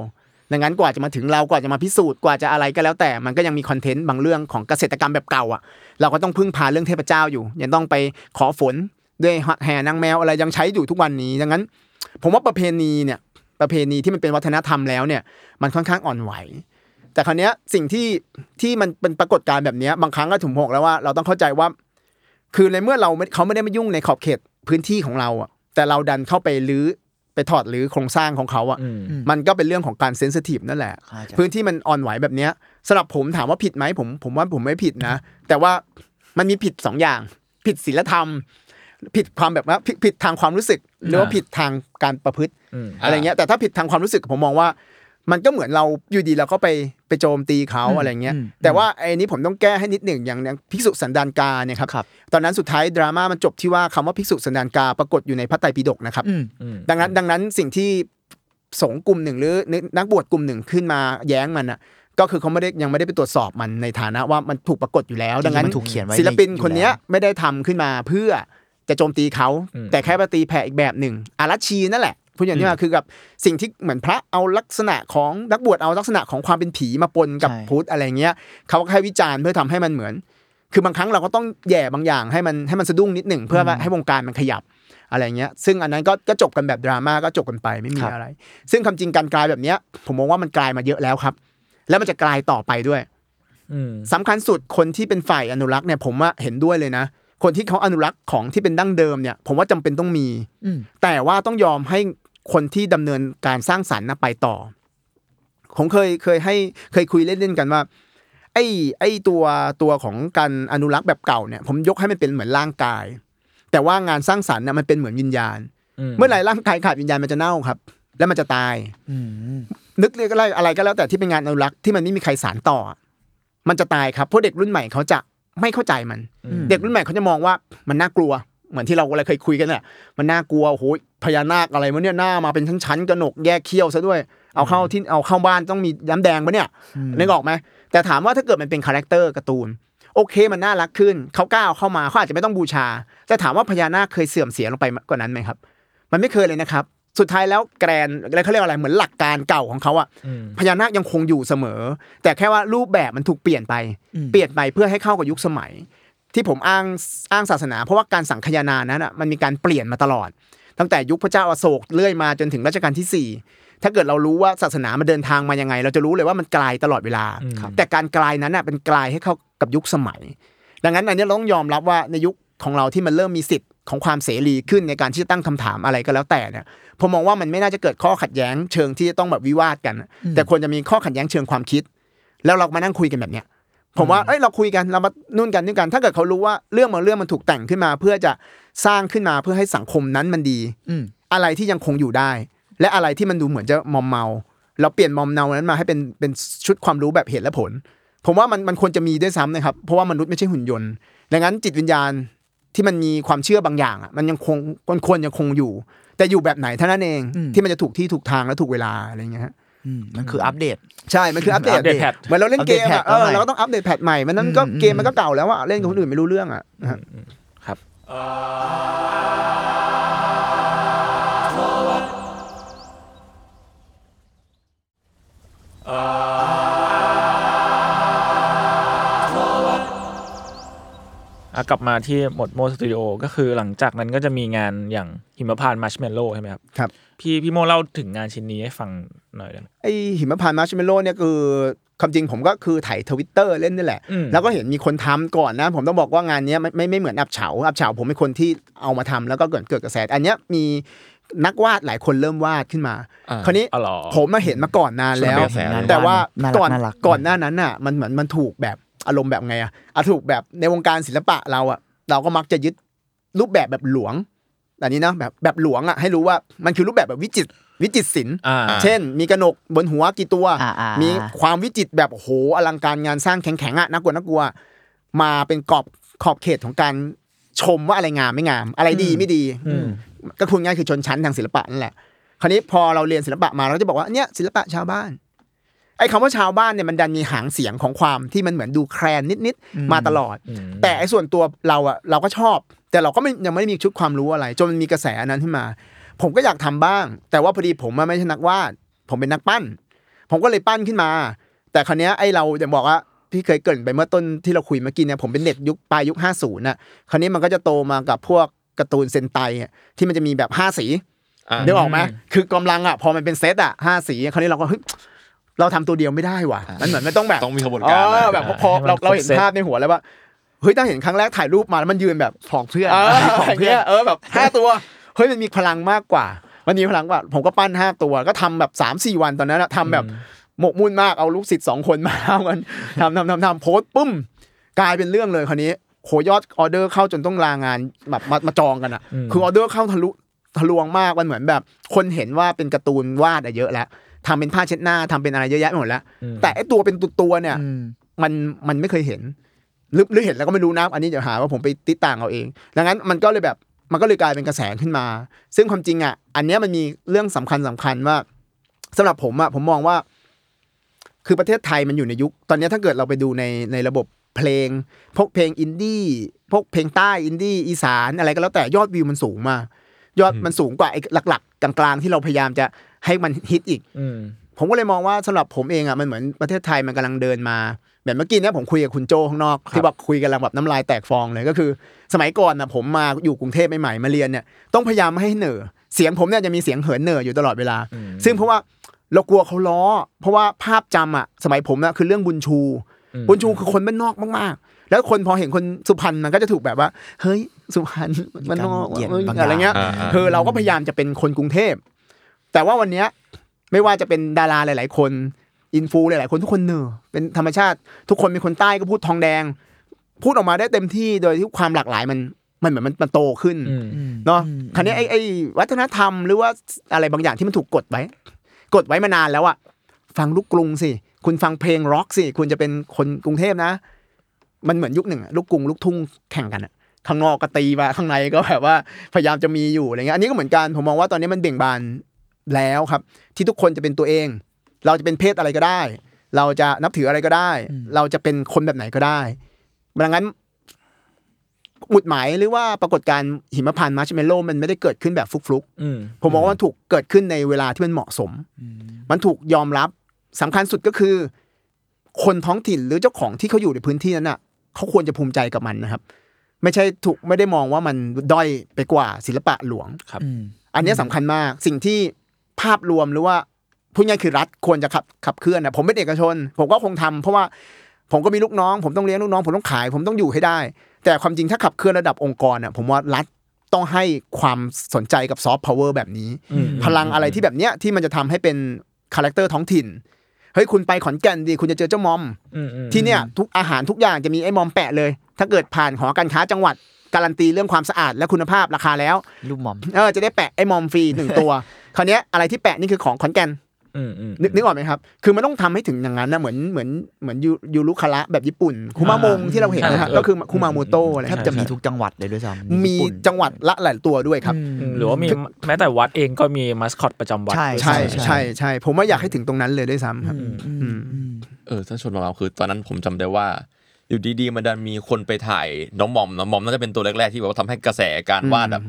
ดังนั้นกว่าจะมาถึงเรากว่าจะมาพิสูจน์กว่าจะอะไรก็แล้วแต่ มันก็ยังมีคอนเทนต์บางเรื่องของเกษตรกรรมแบบเก่าอะ เราก็ต้องพึ่งพาเรื่องเทพเจ้าอยู่ ยังต้องไปขอฝนด้วยแห่นางแมวอะไรยังใช้อยู่ทุกวันนี้ ดังนั้น ผมว่าประเพณีเนี่ย ประเพณีที่มันเป็นวัฒนธรรมแล้วเนี่ยมันค่อนข้างอ่อนไหว แต่คราวเนี้ยสิ่งที่ที่มันเป็นปรากฏการณ์แบบเนี้ยบางครั้งก็ถึงบอกแล้วว่าเราต้องเข้าใจว่า คือในเมื่อเราไม่เขาไม่ได้มายุ่งในขอบเขตพื้นที่ของเราอะแต่เราดันเข้าไปรื้อไปถอดรื้อโครงสร้างของเขาอะอืมมันก็เป็นเรื่องของการเซนซิทีฟนั่นแหละเข้าใจพื้นที่มันอ่อนไหวแบบเนี้ยสำหรับผมถามว่าผิดไหมผมผมว่าผมไม่ผิดนะ แต่ว่ามันมีผิดสองอย่าง ผิดศีลธรรม ผิดความแบบว่าผิดผิดทางความรู้สึก หรือว่าผิดทางการประพฤติอืมอะไรเงี้ยแต่ถ้าผิดทางความรู้สึกผมมองว่า มันก็เหมือนเราอยู่ดีเราก็ไปไปโจมตีเขาอะไรเงี้ยอืมแต่ว่าไอ้นี้ผมต้องแก้ให้นิดหนึ่งอย่างอย่างภิกษุสันดานกาเนี่ยครับครับตอนนั้นสุดท้ายดราม่ามันจบที่ว่าคำว่าภิกษุสันดานกาปรากฏอยู่ในพระไตรปิฎกนะครับอืมอืมดังนั้นดังนั้นสิ่งที่สงฆ์กลุ่มหนึ่งหรือนักบวชกลุ่มหนึ่งขึ้นมาแย้งมันอะก็คือเขาไม่ได้ยังไม่ได้ไปตรวจสอบมันในฐานะว่ามันถูกปรากฏอยู่แล้ว ดังนั้นมันถูกเขียนไว้ศิลปินในคนเนี้ยอยู่แล้วไม่ได้ทำขึ้นมาเพื่อ จะโจมตีเขาอืมแต่แค่มาตีแผ่อีกแบบหนึ่งอารัชชีนั่นแหละพูดอย่างที่ว่าคือกับสิ่งที่เหมือนพระเอาลักษณะของนักบวชเอาลักษณะของความเป็นผีมาปนกับใช่พุทธอะไรเงี้ยเขาก็แค่วิจารณ์เพื่อทำให้มันเหมือน คือบางครั้งเราก็ต้องแย่บางอย่างให้มันให้มันสะดุ้งนิดหนึ่งเพื่อว่าให้วงการมันขยับอะไรเงี้ย ซึ่งอันนั้นก็ก็จบกันแบบดราม่าก็จบกันไปไม่มีอะไร ซึ่งคำจริงการกลายแบบเนี้ย ผมมองว่ามันกลายมาเยอะแล้วครับ แล้วมันจะกลายต่อไปด้วยอืมสำคัญสุดคนที่เป็นฝ่ายอนุรักษ์เนี่ยผมว่าเห็นด้วยเลยนะ คนที่เขาอนุรักษ์ของที่เป็นดั้งเดิมเนี่ย ผมว่าจำเป็นต้องมีอืมแต่ว่าต้องยอมให้คนที่ดำเนินการสร้างสรรค์นะไปต่อ ผมเคยเคยให้เคยคุยเล่นๆกันว่า ไอ้ไอ้ตัวตัวของการอนุรักษ์แบบเก่าเนี่ย ผมยกให้มันเป็นเหมือนร่างกาย แต่ว่างานสร้างสรรค์เนี่ยมันเป็นเหมือนวิญญาณ เมื่อไหร่ร่างกายขาดวิญญาณมันจะเน่าครับ แล้วมันจะตายอืมนึกเรียกอะไรอะไรก็แล้วแต่ที่เป็นงานอนุรักษ์ที่มันไม่มีใครสานต่อ มันจะตายครับเพราะเด็กรุ่นใหม่เขาจะ ไม่เข้าใจมันอืมเด็กรุ่นใหม่เขาจะมองว่ามันน่ากลัว เหมือนที่เราอะไรเคยคุยกันแหละมันน่ากลัวโอ้โหพญานาคอะไรมันเนี่ยหน้ามาเป็นชั้นๆกระหนกแยกเขี้ยวซะด้วย เอาเข้าที่เอาเข้าบ้านต้องมีน้ำแดงปะเนี่ยนึกออกไหมแต่ถามว่าถ้าเกิดมันเป็น character การ์ตูนโอเคมันน่ารักขึ้นเขากล้าเอาเข้ามาเขาอาจจะไม่ต้องบูชา แต่ถามว่าพญานาคเคยเสื่อมเสียลงไปกว่านั้นไหมครับ มันไม่เคยเลยนะครับ สุดท้ายแล้วแกรนอะไรเขาเรียกว่าอะไรเหมือนหลักการเก่าของเขาอะอืมพญานาคยังคงอยู่เสมอ แต่แค่ว่ารูปแบบมันถูกเปลี่ยนไป เปลี่ยนไปเพื่อให้เข้ากับยุคสมัย ที่ผมอ้างอ้างศาสนา เพราะว่าการสังคายนานั้นอะมันมีการเปลี่ยนมาตลอด ตั้งแต่ยุคพระเจ้าอโศกเรื่อยมาจนถึงรัชกาลที่สี่ถ้าเกิดเรารู้ว่าศาสนามันเดินทางมายังไง เราจะรู้เลยว่ามันกลายตลอดเวลาอืมครับแต่การกลายนั้นอะเป็นกลายให้เข้ากับยุคสมัย ดังนั้นอันนี้เราต้องยอมรับว่าในยุคของเราที่มันเริ่มมีสิทธิ์ ของความเสรีขึ้นในการที่จะตั้งคำถามอะไรก็แล้วแต่เนี่ยผมมองว่ามันไม่น่าจะเกิดข้อขัดแย้งเชิงที่จะต้องแบบวิวาทกัน แต่ควรจะมีข้อขัดแย้งเชิงความคิด แล้วเรามานั่งคุยกันแบบเนี้ยผมว่าเอ้ยเราคุยกันเรามานู่นกันนี่กัน ถ้าเกิดเขารู้ว่าเรื่องบางเรื่องมันถูกแต่งขึ้นมา เพื่อจะสร้างขึ้นมาเพื่อให้สังคมนั้นมันดีอืมอะไรที่ยังคงอยู่ได้ และอะไรที่มันดูเหมือนจะมอมเมา เราเปลี่ยนมอมเมานั้นมาให้เป็นเป็นชุดความรู้แบบเหตุและผล ผมว่ามันมันควรจะมีด้วยซ้ำนะครับ เพราะว่ามนุษย์ไม่ใช่หุ่นยนต์ดังนั้นจิตวิญญาณ ที่มันมีความเชื่อบางอย่างอะมันยังคงมันควรยังคงอยู่ แต่อยู่แบบไหนเท่านั้นเองอืมที่มันจะถูกที่ถูกทางและถูกเวลาอะไรอย่างเงี้ยฮะอืมมันคืออัปเดต ใช่ มันคืออัปเดตอัปเดตแพทเหมือนเราเล่นเกมอัปเดตแพอะทเออใหม่เราก็ต้องอัปเดตแพทใหม่มันนั้นก็อืมเกมมันก็เก่าแล้วอะเล่นกับคนอื่นไม่รู้เรื่องอะนะฮะครับอะ กลับมาที่ MOTMO Studio ก็คือหลังจากนั้นก็จะมีงานอย่างหิมพานต์มัชเมลโล่ใช่ไหมครับครับ พี่พี่โมเล่าถึงงานชิ้นนี้ให้ฟังหน่อยได้ไหมไอ้หิมพานต์มาร์ชเมลโล่เนี่ยคือความจริงผมก็คือถ่ายทวิตเตอร์เล่นนี่แหละอืมแล้วก็เห็นมีคนทำก่อนนะ ผมต้องบอกว่างานเนี้ยไม่ไม่ไม่เหมือนอับเฉาอับเฉาผมเป็นคนที่เอามาทำแล้วก็เกิดเกิดกระแสอันเนี้ยมีนักวาดหลายคนเริ่มวาดขึ้นมาอ่าคราวนี้อ๋อเหรอผมมาเห็นมาก่อนนานแล้วส่วนเป็นกระแสเลยแต่ว่าน่ารักก่อนน่ารักก่อนหน้านั้นน่ะ มันเหมือนมันถูกแบบ อารมณ์แบบไงอะอะถูกแบบในวงการศิลปะเราอะเราก็มักจะยึดรูปแบบแบบหลวงอันนี้นะแบบแบบหลวงอะให้รู้ว่ามันคือรูปแบบแบบวิจิตรวิจิตรศิลป์อ่าเช่น มีกระหนกบนหัวกี่ตัวอ่าอ่ามีมีความวิจิตรแบบโอ้โหอลังการงานสร้างแข็งๆอะน่ากลัวน่ากลัว มาเป็นกรอบขอบเขตของการชมว่าอะไรงามไม่งาม อะไรดีไม่ดีอืมก็คุณง่ายคือชนชั้นทางศิลปะนั่นแหละคราวนี้พอเราเรียนศิลปะมาเราก็จะบอกว่าเนี่ยศิลปะชาวบ้าน ไอ้คำว่าชาวบ้านเนี่ยมันดันมีหางเสียงของความที่มันเหมือนดูแคลนนิดๆมาตลอดอืมแต่ไอ้ส่วนตัวเราอะเราก็ชอบ แต่เราก็ไม่ยังไม่ได้มีชุดความรู้อะไร จนมันมีกระแสอันนั้นขึ้นมา ผมก็อยากทำบ้าง แต่ว่าพอดีผมอะไม่ใช่นักวาดผมเป็นนักปั้น ผมก็เลยปั้นขึ้นมา แต่คราวเนี้ยไอ้เราอย่างบอกว่าพี่เคยเกรินไปเมื่อต้นที่เราคุยเมื่อกี้เนี่ยผมเป็นเด็กยุคปลายยุค50น่ะคราวนี้มันก็จะโตมากับพวกการ์ตูนเซนไตอะที่มันจะมีแบบห้าสีอ่านึกออกไหมคือกำลังอะพอมันเป็นเซตอะห้าสีคราวนี้เราก็เฮ้ย เราทำตัวเดียวไม่ได้ว่ะมันเหมือนมันต้องแบบต้องมีขบวนเอการอนะแบบพอเราเราเห็นภาพในหัวแล้วว่าเฮ้ยถ้าเห็นครั้งแรกถ่ายรูปมาแล้วมันยืนแบบของเพื่อนเออของอย่างเพื่อเงี้นยเออแบบห้าตัวเฮ้ยมันมีพลังมากกว่า มันมีพลังกว่า ผมก็ปั้นห้าตัวก็ทำแบบสามสี่วันตอนนั้นอะทำแบบหมกมุ่นมากเอาลูกศิษย์สองคนมาทำกันทำทำทำทำโพสต์ปุ้ม กลายเป็นเรื่องเลยคราวนี้โหยอดออเดอร์เข้าจนต้องลางานแบบมามาจองกันอะอืมคือออเดอร์เข้าทะลุทะลวงมากมันเหมือนแบบ คนเห็นว่าเป็นการ์ตูนวาดอะเยอะแล้ว ทำเป็นผ้าเช็ดหน้าทำเป็นอะไรเยอะแยะไปหมดแล้วอืมแต่ไอตัวเป็นตัวตัวๆเนี่ยอืมมันมันไม่เคยเห็นหรือหรือเห็นแล้วก็ไม่รู้นะอันนี้เดี๋ยวหาว่าผมไปติดต่างเอาเอง ดังนั้นมันก็เลยแบบมันก็เลยกลายเป็นกระแสขึ้นมา ซึ่งความจริงอะ อันเนี้ยมันมีเรื่องสำคัญสำคัญว่าสำหรับผมอะผมมองว่า คือประเทศไทยมันอยู่ในยุค ตอนนี้ถ้าเกิดเราไปดูในในระบบเพลง พวกเพลงอินดี้พวกเพลงใต้อินดี้อีสานอะไรก็แล้วแต่ยอดวิวมันสูงมาก ยอดมันสูงกว่าไอ้หลัก ๆ กลางๆ ที่เราพยายามจะให้มันฮิตอีกอืมผมก็เลยมองว่าสำหรับผมเองอะมันเหมือนประเทศไทยมันกำลังเดินมาแบบเมื่อกี้เนี่ยผมคุยกับคุณโจข้างนอกที่บอกคุยกันแล้วแบบน้ำลายแตกฟองเลยก็คือ สมัยก่อนนะผมมาอยู่กรุงเทพใหม่ๆมาเรียนเนี่ยต้องพยายามไม่ให้เหน่อเสียงผมเนี่ยจะมีเสียงเหินเหน่ออยู่ตลอดเวลา ซึ่งเพราะว่าเรากลัวเขาล้อ เพราะว่าภาพจำอะสมัยผมนะคือเรื่องบุญชู บุญชูคือคนบ้านนอกมากๆ แล้วคนพอเห็นคนสุพรรณมันก็จะถูกแบบว่า เฮ้ย สุพรรณบ้านนอกมีการเหยียดเฮ้ยบางอย่างอะไรเงี้ยอ่าอ่าเออเราก็พยายามจะเป็นคนกรุงเทพ แต่ว่าวันเนี้ยไม่ว่าจะเป็นดาราหลาย ๆ คนอินฟูหลาย ๆ คนทุกคนเนอเป็นธรรมชาติ ทุกคนเป็นคนใต้ก็พูดทองแดง พูดออกมาได้เต็มที่โดยที่ความหลากหลายมันมันเหมือนมันมันโตขึ้นอืมเนาะคราวนี้ไอ้ไอ้วัฒนธรรมหรือว่าอะไรบางอย่างที่มันถูกกดไว้ กดไว้มานานแล้วอะฟังลูกกรุงสิ คุณฟังเพลงร็อกสิ คุณจะเป็นคนกรุงเทพนะ มันเหมือนยุคหนึ่งอะลูกกรุงลูกทุ่งแข่งกันอะ ข้างนอกก็ตีมาข้างในก็แบบว่าพยายามจะมีอยู่อะไรเงี้ยอันนี้ก็เหมือนกันผมมองว่าตอนนี้มันเบ่งบานแล้วครับ ที่ทุกคนจะเป็นตัวเอง เราจะเป็นเพศอะไรก็ได้ เราจะนับถืออะไรก็ได้ เราจะเป็นคนแบบไหนก็ได้ดังนั้นหมุดหมายหรือว่าปรากฏการณ์หิมพานต์มาร์ชเมลโล่มันไม่ได้เกิดขึ้นแบบฟลุกๆอืมผมมองว่ามันถูกเกิดขึ้นในเวลาที่มันเหมาะสม มันถูกยอมรับสำคัญสุดก็คือ คนท้องถิ่นหรือเจ้าของที่เขาอยู่ในพื้นที่นั้นน่ะเขาควรจะภูมิใจกับมันนะครับ ไม่ใช่ถูกไม่ได้มองว่ามันด้อยไปกว่าศิลปะหลวงครับอันเนี้ยสำคัญมากสิ่งที่ภาพรวมหรือว่าพูดง่ายๆคือรัฐควรจะขับขับเคลื่อนนะผมเป็นเอกชน ผมก็คงทำเพราะว่าผมก็มีลูกน้อง ผมต้องเลี้ยงลูกน้องผมต้องขาย ผมต้องอยู่ให้ได้ แต่ความจริงถ้าขับเคลื่อนระดับองค์กรน่ะผมว่ารัฐต้องให้ความสนใจกับซอฟต์พาวเวอร์แบบนี้อืมพลังอะไรที่แบบเนี้ยที่มันจะทำให้เป็น character ท้องถิ่นเฮ้ยคุณไปขอนแก่นดีคุณจะเจอเจ้ามอมอืมอืมที่เนี่ยทุกอาหารทุกอย่างจะมีไอ้มอมแปะเลย ถ้าเกิดผ่านหอการค้าจังหวัดการันตีเรื่องความสะอาดและคุณภาพราคาแล้วลูกหมอมเออจะได้แปะไอ้มอมฟรีหนึ่งตัว คราวเนี้ยอะไรที่แปะนี่คือของขอนแก่นอืมอืมนึกนึกออกไหมครับ คือมันต้องทำให้ถึงอย่างนั้นนะเหมือนเหมือนเหมือนยูยูรุคาระแบบญี่ปุ่นคุมามงที่เราเห็นนะฮะใช่ก็คือคุมาโมโตะอะไรแทบจะมีทุกจังหวัดเลยด้วยซ้ำมีญี่ปุ่นจังหวัดละหลายตัวด้วยครับอืมหรือว่ามีแม้แต่วัดเองก็มีมัสคอตประจำวัด ใช่ใช่ใช่ใช่ผมว่าอยากให้ถึงตรงนั้นเลยด้วยซ้ำครับอืมอืมเออถ้าชนมาเราคือตอนนั้นผมจำได้ว่า อยู่ดีๆมันดันมีคนไปถ่ายน้องหมอมน้องหมอมน่าจะเป็นตัวแรกๆที่แบบว่าทำให้กระแสการวาดแบบ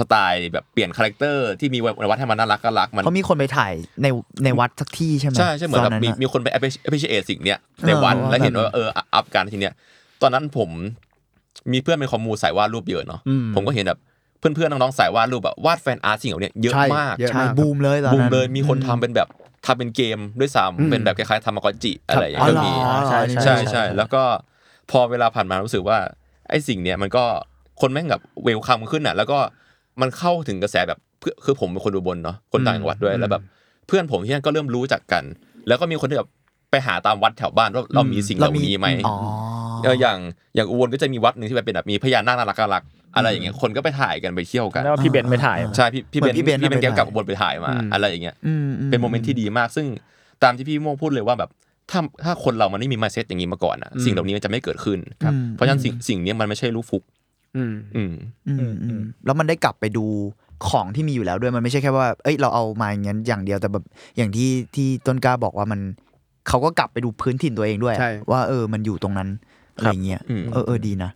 สไตล์แบบเปลี่ยนคาแรคเตอร์ที่มีวัดให้มันน่ารักก็รักมันเขามีคนไปถ่ายในในวัดสักที่ใช่ไหมใช่ใช่เหมือนตแบบนั้นมีน่ะมีคนไป appreciate สิ่งเนี้ยในวันเออแล้วเห็นแบบว่าเอออัพการทีเนี้ยตอนนั้นผมมีเพื่อนเป็นคอมมูสายวาดรูปเยอะเนาะอืมผมก็เห็นแบบเพื่อนๆน้องๆสายวาดรูปแบบวาดแฟนอาร์ตสิ่งเหล่านี้เยอะใช่มากเยอะใช่มากบูมเลยตอนบูมนั้นเลยมีคนทำเป็นแบบ ทำเป็นเกมด้วยอืมซ้ำเป็นแบบคล้ายๆทำมากอจิอะไรอย่างอ๋อเงี้ยเหรก็อมีใช่ใช่ใช่แล้วก็พอเวลาผ่านมารู้สึกว่าไอ้สิ่งเนี้ยมันก็คนแม่งแบบ welcome ขึ้นอะ แล้วก็มันเข้าถึงกระแสแบบเพื่อคือผมเป็นคนอุบลเนาะคนต่างจังหวัดด้วยแล้วแบบ เพื่อนผมที่นั่นก็เริ่มรู้จักกัน แล้วก็มีคนที่แบบไปหาตามวัดแถวบ้านว่าเรามีสิ่งเหล่านี้ไหมอ๋อเอออย่างอย่างอุบลก็จะมีวัดหนึ่งที่แบบเป็นแบบมีพญานาคน่ารักน่ารัก อะไรอย่างเงี้ยคนก็ไปถ่ายกันไปเที่ยวกันแล้วว่าพี่เบนซ์ไปถ่ายใช่พี่พี่เหมืเบอนนพี่เบนซ์พี่เบนไปแกถ่ายกลับอุบลไปถ่ายมาอืมอะไรอย่างเงี้ยอืมเป็น moment ที่ดีมากซึ่งตามที่พี่โมพูดเลยว่าแบบถ้าถ้าคนเรามันไม่มีมาเซตอย่างนี้มาก่อนอะสิ่งเหล่านี้มันจะไม่เกิดขึ้นครับเพราะฉะนั้นสิ่งสิ่งนี้มันไม่ใช่ลูกฟุกอืมอืมอืมอืมแล้วมันได้กลับไปดูของที่มีอยู่แล้วด้วยมันไม่ใช่แค่ว่า เอ้ยเราเอามาอย่างนั้นอย่างเดียวแต่แบบอย่างที่ที่ต้นกล้าบอกว่ามันเขาก็กลับไปดูพื้นถิ่นตัวเองด้วยใช่ว่าเออมันอยู่ตรงนั้นอะไรเงี้ยอืมเออเออดีนะ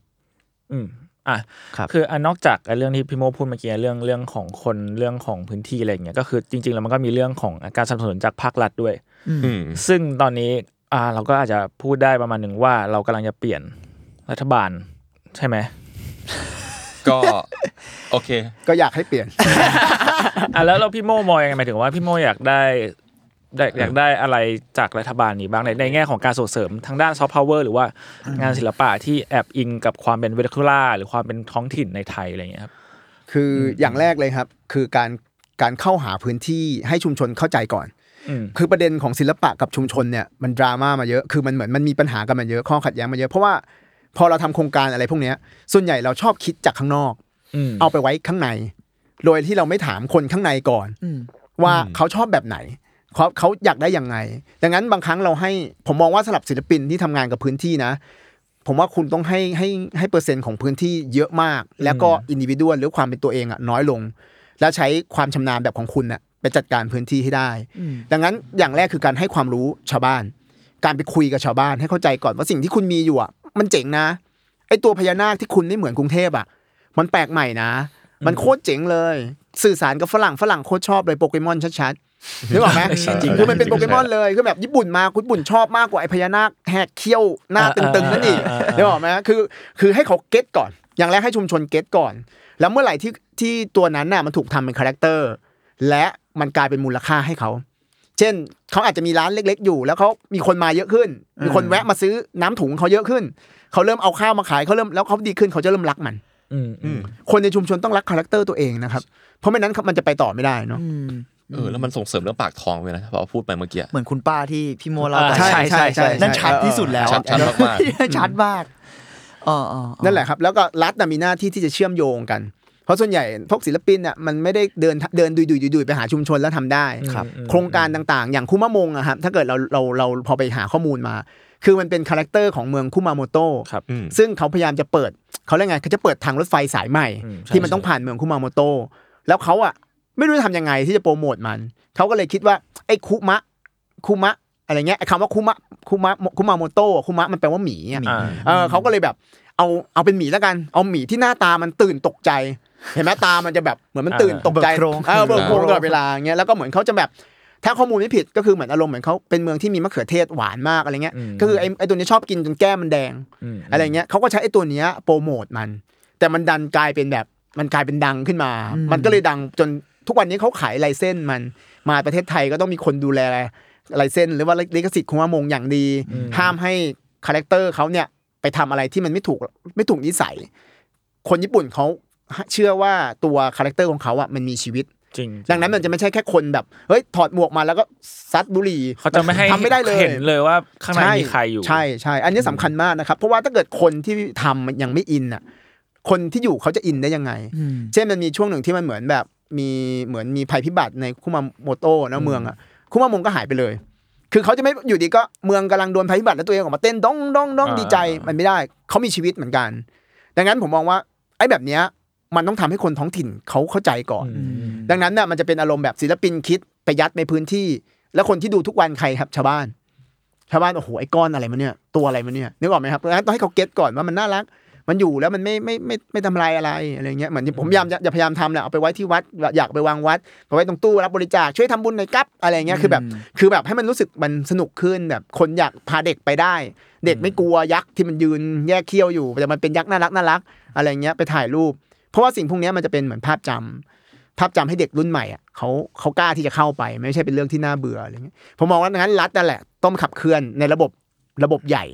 อืม อะครับคืออันนอกจากไอ้เรื่องที่พี่โมพูดเมื่อกี้เรื่องเรื่องของคนเรื่องของพื้นที่อะไรอย่างเงี้ยก็คือจริง ๆ แล้วมันก็มีเรื่องของการสนับสนุนจากภาครัฐด้วยอืมซึ่งตอนนี้อ่าเราก็อาจจะพูดได้ประมาณหนึ่งว่าเรากำลังจะเปลี่ยนรัฐบาลใช่ไหมก็โอเค ก็อยากให้เปลี่ยนอะแล้วเราพี่โมมองยังไงหมายถึงว่าพี่โมอยากได้ได้ อยากได้อะไรจากรัฐบาลนี้บ้างในในแง่ของการส่งเสริมทางด้านซอฟต์พาวเวอร์หรือว่างานศิลปะที่แอบอิงกับความเป็นเวทคูล่าหรือความเป็นท้องถิ่นในไทยอะไรอย่างเงี้ยครับคืออย่างแรกเลยครับ คือการการเข้าหาพื้นที่ให้ชุมชนเข้าใจก่อนอืมคือประเด็นของศิลปะกับชุมชนเนี่ยมันดราม่ามาเยอะคือมันเหมือนมันมีปัญหากันมาเยอะข้อขัดแย้งมาเยอะเพราะว่าพอเราทำโครงการอะไรพวกเนี้ย ส่วนใหญ่เราชอบคิดจากข้างนอกอืมเอาไปไว้ข้างใน โดยที่เราไม่ถามคนข้างในก่อนอืมว่าเขาชอบแบบไหน เขาเขาอยากได้ยังไง ดังนั้นบางครั้งเราให้ผมมองว่าสำหรับศิลปินที่ทำงานกับพื้นที่นะ ผมว่าคุณต้องให้ให้ให้เปอร์เซ็นต์ของพื้นที่เยอะมาก แล้วก็อินดิวิดวลหรือความเป็นตัวเองอะน้อยลง แล้วใช้ความชำนาญแบบของคุณน่ะไปจัดการพื้นที่ให้ได้ ดังนั้นอย่างแรกคือการให้ความรู้ชาวบ้าน การไปคุยกับชาวบ้านให้เข้าใจก่อนว่าสิ่งที่คุณมีอยู่อะ มันเจ๋งนะไอตัวพญานาคที่คุณไม่เหมือนกรุงเทพอะ มันแปลกใหม่นะ มันโคตรเจ๋งเลย สื่อสารกับฝรั่งฝรั่งโคตรชอบเลยโปเกมอนชัดๆ นึกออกไหมจริงคือมันเป็นโปเกมอนเลยคือแบบญี่ปุ่นมาคุณญี่ปุ่นชอบมากกว่าไอพญานาคแหกเขี้ยวหน้าตึงๆนั่นอีกอ่าอ่าอ่านึกออกไหมคือคือให้เขา get ก่อน อย่างแรกให้ชุมชน get ก่อน แล้วเมื่อไหร่ที่ที่ตัวนั้นน่ะมันถูกทำเป็น character และมันกลายเป็นมูลค่าให้เขาเช่นเขาอาจจะมีร้านเล็ก ๆ อยู่ แล้วเขามีคนมาเยอะขึ้น มีคนแวะมาซื้อน้ำถุงเขาเยอะขึ้นเขาเริ่มเอาข้าวมาขายเขาเริ่มแล้วเขาดีขึ้นเขาจะเริ่มรักมันอืมอืมคนในชุมชนต้องรัก character ตัวเองนะครับ เพราะไม่นั้นมันจะไปต่อไม่ได้เนาะ เออแล้วมันส่งเสริมเรื่องปากท้องไปนะเพราะว่าพูดไปเมื่อกี้เหมือนคุณป้าที่พี่โมเล่าไปอ่าใช่ใช่ใช่นั่นชัดที่สุดแล้วชัดชัดมากชัดมากอ๋ออ๋ออ๋อนั่นแหละครับ แล้วก็รัฐน่ะมีหน้าที่ที่จะเชื่อมโยงกัน เพราะส่วนใหญ่พวกศิลปินน่ะมันไม่ได้เดินเดินดุยดุยดุยดุยไปหาชุมชนแล้วทำได้ครับโครงการต่างๆ อย่างคุมะมงอะครับถ้าเกิดเราเราเราพอไปหาข้อมูลมา คือมันเป็น character ของเมืองคุมาโมโตะครับอืมซึ่งเขาพยายามจะเปิดเขาเรียกไงเขาจะเปิดทางรถไฟสายใหม่อืมใช่ที่มันต้องผ่านเมืองคุมาโมโตะแล้วเขาอะ ไม่รู้จะทำยังไงที่จะโปรโมทมัน เขาก็เลยคิดว่าไอ้คุมะคุมะอะไรเงี้ยไอ้คำว่าคุมะคุมะคุมาโมโตะคุมะมันแปลว่าหมีอะอ่าเออเขาก็เลยแบบเอาเอาเป็นหมีแล้วกัน เอาหมีที่หน้าตามันตื่นตกใจ เห็นไหมตามันจะแบบเหมือนมันตื่นตกใจเบิกโพรงเออเบิกโพรงตลอดเวลาอย่างเงี้ยแล้วก็เหมือนเขาจะแบบถ้าข้อมูลไม่ผิดก็คือเหมือนอารมณ์เหมือนเขาเป็นเมืองที่มีมะเขือเทศหวานมากอะไรเงี้ยอืมก็คือไอ้ไอ้ตัวนี้ชอบกินจนแก้มมันแดงมอะไรเงี้ยเขาก็ใช้ไอ้ตัวเนี้ยโปรโมทมัน แต่มันดันกลายเป็นแบบมันกลายเป็นดังขึ้นมา มันก็เลยดังจน ทุกวันนี้เขาขายลายเส้นมันมาประเทศไทยก็ต้องมีคนดูแลลายเส้นหรือว่าลิขสิทธิ์คุมามงอย่างดี ห้ามให้ character เขาเนี่ยไปทำอะไรที่มันไม่ถูกไม่ถูกนิสัย คนญี่ปุ่นเขาเชื่อว่าตัว character ของเขาอะมันมีชีวิตจริงดังนั้นมันจะไม่ใช่แค่คนแบบเฮ้ยถอดหมวกมาแล้วก็ซัดบุหรี่เขาจะไม่ให้ทำไม่ได้เลยเห็นเลยว่าข้างในมีใครอยู่ใช่ใช่อันนี้สำคัญมากนะครับ เพราะว่าถ้าเกิดคนที่ทำมันยังไม่อินอะ คนที่อยู่เขาจะอินได้ยังไง เช่นมันมีช่วงหนึ่งที่มันเหมือนแบบ มีเหมือนมีภัยพิบัติในคุมาโมโตะนะเมืองอะคุมามงก็หายไปเลย คือเขาจะไม่อยู่ดีก็เมืองกำลังโดนภัยพิบัติแล้วตัวเองออกมาเต้นดองดองดองอ่าดีใจมันไม่ได้ เขามีชีวิตเหมือนกัน ดังนั้นผมมองว่าไอ้แบบเนี้ยมันต้องทำให้คนท้องถิ่นเขาเข้าใจก่อนอืมดังนั้นน่ะมันจะเป็นอารมณ์แบบศิลปินคิดไปยัดในพื้นที่ แล้วคนที่ดูทุกวันใครครับชาวบ้าน ชาวบ้านโอ้โหไอ้ก้อนอะไรมันเนี่ยตัวอะไรมันเนี่ยนึกออกไหมครับดังนั้นต้องให้เขาเก็ตก่อนว่ามันน่ารัก มันอยู่แล้วมันไม่ไม่ไม่ไม่ทำลายอะไรอะไรเงี้ยเหมือนที่ผมพยายามจะจะพยายามทำแหละเอาไปไว้ที่วัดอยากไปวางวัดไปไว้ตรงตู้รับบริจาคช่วยทำบุญในอยกับอะไรเงี้ยคือแบบคือแบบให้มันรู้สึกมันสนุกขึ้นแบบคนอยากพาเด็กไปได้ เด็กไม่กลัวยักษ์ที่มันยืนแยกเขี้ยวอยู่แต่มันเป็นยักษ์น่ารักน่ารักอะไรเงี้ยไปถ่ายรูป เพราะว่าสิ่งพวกเนี้ยมันจะเป็นเหมือนภาพจำภาพจำให้เด็กรุ่นใหม่อะเขาเขากล้าที่จะเข้าไป ไม่ใช่เป็นเรื่องที่น่าเบื่ออะไรเงี้ยผมมองว่างั้นรัฐนั่นแหละต้องขับเคลื่อนในระบบระบบใหญ่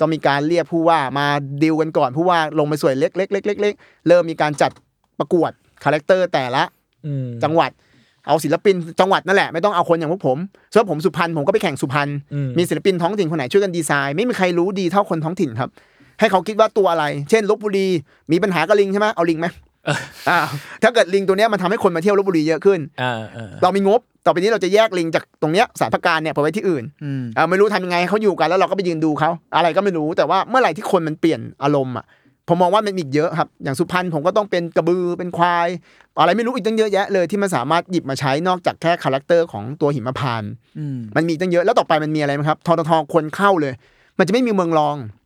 ต้องมีการเรียกผู้ว่ามาดีลกันก่อนผู้ว่าลงไปส่วนเล็กเล็กเล็กเล็กเล็กเริ่มมีการจัดประกวด character แต่ละอืมจังหวัดเอาศิลปินจังหวัดนั่นแหละไม่ต้องเอาคนอย่างพวกผมส่วนผมสุพรรณผมก็ไปแข่งสุพรรณอืมมีศิลปินท้องถิ่นคนไหนช่วยกันดีไซน์ ไม่มีใครรู้ดีเท่าคนท้องถิ่นครับ ให้เขาคิดว่าตัวอะไร เช่นลพบุรีมีปัญหากับลิงใช่ไหมเอาลิงไหมอ่าถ้าเกิดลิงตัวเนี้ยมันทำให้คนมาเที่ยวลพบุรีเยอะขึ้นอ่าอ่าเรามีงบ ต่อไปนี้เราจะแยกลิงจากตรงเนี้ยศาลพระกาฬเนี่ยไปไว้ที่อื่นอืมอ่าไม่รู้ทำยังไงให้เขาอยู่กันแล้วเราก็ไปยืนดูเขาอะไรก็ไม่รู้แต่ว่าเมื่อไหร่ที่คนมันเปลี่ยนอารมณ์อะผมมองว่ามันมีอีกเยอะครับ อย่างสุพรรณผมก็ต้องเป็นกระบือเป็นควาย อะไรไม่รู้อีกตั้งเยอะแยะเลยที่มันสามารถหยิบมาใช้นอกจากแค่ character ของตัวหิมพานต์อืมมันมีตั้งเยอะแล้วต่อไปมันมีอะไรไหมครับทททคนเข้าเลย มันจะไม่มีเมืองรองอืม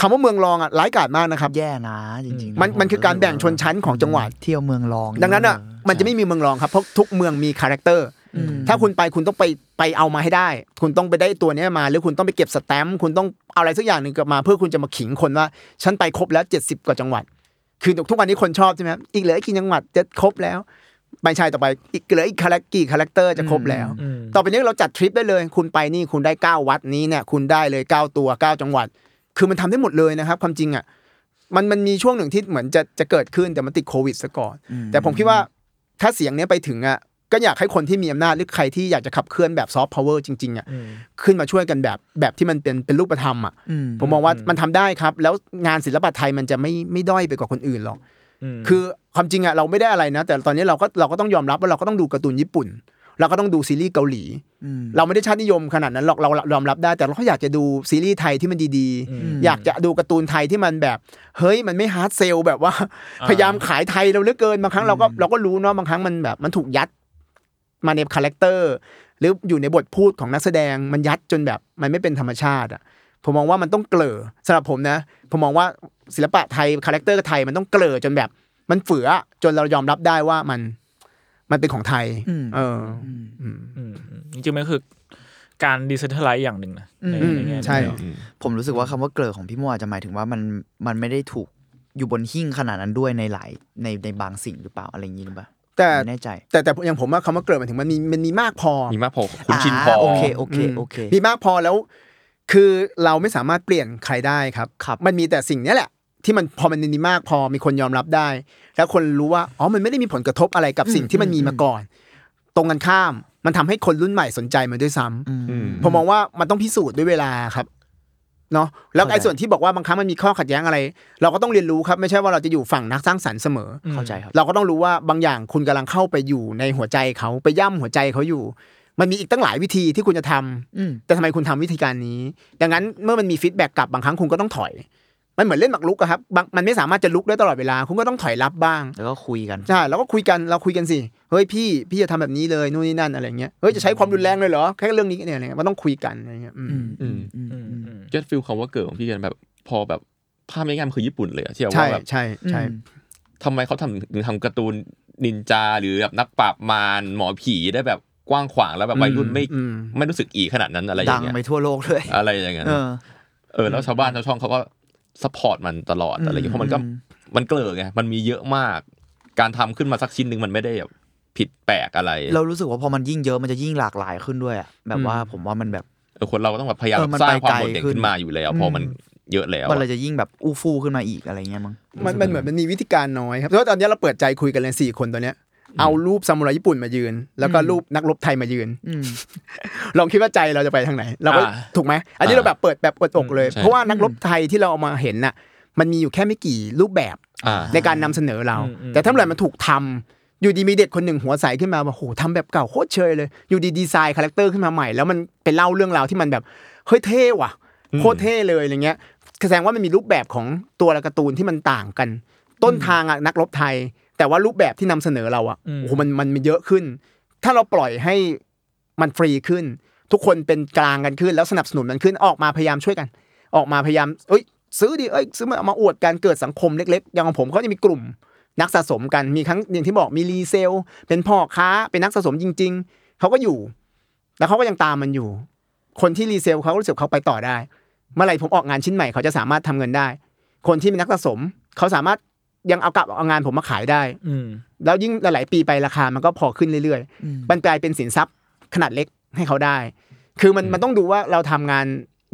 คำว่าเมืองรองอะร้ายกาจมากนะครับ แย่นะจริงๆ มันมันคือการแบ่งชนชั้นของจังหวัดเที่ยวเมืองรอง ดังนั้นอะมันจะไม่มีเมืองรองครับเพราะทุกเมืองมี character อืมถ้าคุณไปคุณต้องไปไปเอามาให้ได้ คุณต้องไปได้ตัวเนี้ยมา หรือคุณต้องไปเก็บสแตมป์คุณต้องเอาอะไรสักอย่างหนึ่งกลับมา เพื่อคุณจะมาขิงคนว่าฉันไปครบแล้ว 70 กว่าจังหวัด คือทุกวันนี้คนชอบใช่ไหมครับอีกเหลืออีกกี่จังหวัดจะครบแล้วไม่ใช่ต่อไปอีกเหลืออีก charac กี่ character จะครบแล้วอืมต่อไปนี้เราจัดทริปได้เลย คุณไปนี่คุณได้เก้าวัดนี้เนี่ยคุณได้เลยเก้าตัวเก้าจังหวัด คือมันทำได้หมดเลยนะครับ ความจริงอะมันมันมีช่วงหนึ่งที่เหมือนจะจะเกิดขึ้นแต่มันติดโควิดซะก่อน แต่ผมคิดว่าถ้าเสียงเนี้ยไปถึงอะก็อยากให้คนที่มีอำนาจหรือใครที่อยากจะขับเคลื่อนแบบซอฟต์พาวเวอร์จริงๆอะอืมขึ้นมาช่วยกันแบบแบบที่มันเป็นเป็นรูปธรรมอะอืมผมมองว่ามันทำได้ครับ แล้วงานศิลปะไทยมันจะไม่ไม่ด้อยไปกว่าคนอื่นหรอกอืมคือความจริงอะเราไม่ได้อะไรนะ แต่ตอนนี้เราก็เราก็ต้องยอมรับว่าเราก็ต้องดูการ์ตูนญี่ปุ่น เราก็ต้องดูซีรีส์เกาหลีอืมเราไม่ได้ชาตินิยมขนาดนั้นหรอกเราเรายอมรับได้ แต่เราก็อยากจะดูซีรีส์ไทยที่มันดีอืมๆอยากจะดูการ์ตูนไทยที่มันแบบ เฮ้ยมันไม่ hard sell แบบว่าอ่าพยายามขายไทยเราเหลือเกินบางครั้งเราก็เราก็รู้เนาะบางครั้งมันแบบมันถูกยัดมาใน character หรืออยู่ในบทพูดของนักแสดงมันยัดจนแบบมันไม่เป็นธรรมชาติอะผมมองว่ามันต้องเกร่อสำหรับผมนะ ผมมองว่าศิลปะไทย character ไทยมันต้องเกร่อจนแบบ มันเฝือจนเรายอมรับได้ว่ามัน มันเป็นของไทยอืมเออออืมอืมอืมอืมจริงๆมันคือการดีเซนทรัลไลซ์อย่างหนึ่งนะในอืมในแง่นี้ใช่เนอะผมรู้สึกว่าคำว่าเกลอของพี่มัวอาจจะหมายถึงว่ามันมันไม่ได้ถูกอยู่บนหิ้งขนาดนั้นด้วยในหลายในในบางสิ่งหรือเปล่าอะไรอย่างนี้หรือเปล่าแต่ไม่แน่ใจ แต่แต่อย่างผมว่าคำว่าเกลอหมายถึงมันมีมันมีมากพอ มีมากพอคุณชินพอโอเคโอเคโอเค มีมากพอแล้ว คือเราไม่สามารถเปลี่ยนใครได้ครับครับมันมีแต่สิ่งเนี้ยแหละ ที่มันพอมันมีมากพอมีคนยอมรับได้ แล้วคนรู้ว่าอ๋อมันไม่ได้มีผลกระทบอะไรกับสิ่งที่มันมีมาก่อน ตรงกันข้ามมันทำให้คนรุ่นใหม่สนใจมันด้วยซ้ำอืมอืมผมมองว่ามันต้องพิสูจน์ด้วยเวลาครับเนาะแล้วไอ้เข้าใจส่วนที่บอกว่าบางครั้งมันมีข้อขัดแย้งอะไร เราก็ต้องเรียนรู้ครับ ไม่ใช่ว่าเราจะอยู่ฝั่งนักสร้างสรรค์เสมอเข้าใจครับเราก็ต้องรู้ว่าบางอย่างคุณกำลังเข้าไปอยู่ในหัวใจเขาไปย่ำหัวใจเขาอยู่ มันมีอีกตั้งหลายวิธีที่คุณจะทำอืมแต่ทำไมคุณทำวิธีการนี้ ดังนั้นเมื่อมันมีฟีดแบ็กกลับบางครั้งคุณก็ต้องถอย มันเหมือนเล่นหมากรุกอะครับบางมันไม่สามารถจะลุกได้ตลอดเวลา คุณก็ต้องถอยรับบ้าง แล้วก็คุยกันใช่แล้วก็คุยกันเราคุยกันสิเฮ้ยพี่พี่จะทำแบบนี้เลยนู่นนี่นั่นอะไรเงี้ยเฮ้ยจะใช้ความรุนแรงเลยเหรอแค่เรื่องนี้เนี่ยอะไรเงี้ยมันต้องคุยกันอะไรเงี้ยอืมอืมอืมอืมอือืมมอืมเก็ตฟิลคำว่าเกิดของพี่กันแบบพอแบบภาพไม่ง่ายมันคือญี่ปุ่นเลยอะที่แบบใช่ว่าแบบใช่ใช่ทำไมเขาทำถึงทำการ์ตูนนินจาหรือแบบนักปราบมารหมอผีได้แบบกว้างขวางแล้วแบบวัยรุ่นไม่อืมไม่รู้สึกอีขนาดนั้นอะไรอดัย่างงเงี้ยไปทั่วโลกเลยอะไรอย่างเงี้ยเออเออแล้วชาวบ้านชาวช่องเขาก็ support มันตลอดอะไรอย่างเงี้ยเพราะมันก็อืมมันเกร่อไงมันมีเยอะมาก การทำขึ้นมาสักชิ้นหนึ่งมันไม่ได้แบบผิดแปลกอะไร เรารู้สึกว่าพอมันยิ่งเยอะมันจะยิ่งหลากหลายขึ้นด้วยอะแบบว่าผมว่ามันแบบเออคนเราก็ต้องแบบพยายามเออมันสร้างไปความไกลโดดเด่นขึ้นขึ้นมาอยู่แล้วพอมันเยอะแล้วมันอะเลยจะยิ่งแบบอู้ฟู่ขึ้นมาอีกอะไรเงี้ยมั้งมันมันเหมือนมันมีวิธีการน้อยครับเพราะว่าตอนนี้เราเปิดใจคุยกันเลยสี่คนตัวเนี้ย เอารูปซามูไรญี่ปุ่นมายืน แล้วก็รูปนักรบไทยมายืนอืมลองคิดว่าใจเราจะไปทางไหน เราก็อ่าถูกไหมอันนี้เราแบบเปิดแบบเปิดอกเลยใช่เพราะว่านักรบไทยที่เราเอามาเห็นน่ะ มันมีอยู่แค่ไม่กี่รูปแบบอ่าในการนำเสนอเราอืมอืมแต่ถ้าเมื่อไหร่มันถูกทำอยู่ดีมีเด็กคนหนึ่งหัวใสขึ้นมาว่าโหทำแบบเก่าโคตรเชยเลย อยู่ดี design character ขึ้นมาใหม่แล้วมันเป็นเล่าเรื่องราวที่มันแบบเฮ้ยเท่ว่ะโคตรเท่เลยอะไรเงี้ยแสดงว่ามันมีรูปแบบของตัวละการ์ตูนที่มันต่างกัน ต้นทางอะนักรบไทย แต่ว่ารูปแบบที่นำเสนอเราอะอืมโอ้โหมันมันมันเยอะขึ้น ถ้าเราปล่อยให้มันฟรีขึ้น ทุกคนเป็นกลางกันขึ้น แล้วสนับสนุนมันขึ้นออกมาพยายามช่วยกัน ออกมาพยายามเอ้ยซื้อดิเอ้ยซื้อมาเอามาอวดกันเกิดสังคมเล็กๆ อย่างของผมเขาจะมีกลุ่มนักสะสมกันมีครั้งอย่างที่บอกมี resell เป็นพ่อค้าเป็นนักสะสมจริง ๆเขาก็อยู่ แล้วเขาก็ยังตามมันอยู่ คนที่ resell เขารู้สึกเขาไปต่อได้ เมื่อไหร่ผมออกงานชิ้นใหม่เขาจะสามารถทำเงินได้ คนที่เป็นนักสะสมเขาสามารถ ยังเอากลับเอางานผมมาขายได้ อืมแล้วยิ่งหลาย ๆ ปีไปราคามันก็พอขึ้นเรื่อยอืมๆมันกลายเป็นสินทรัพย์ขนาดเล็กให้เขาได้ คือมันมันต้องดูว่าเราทำงาน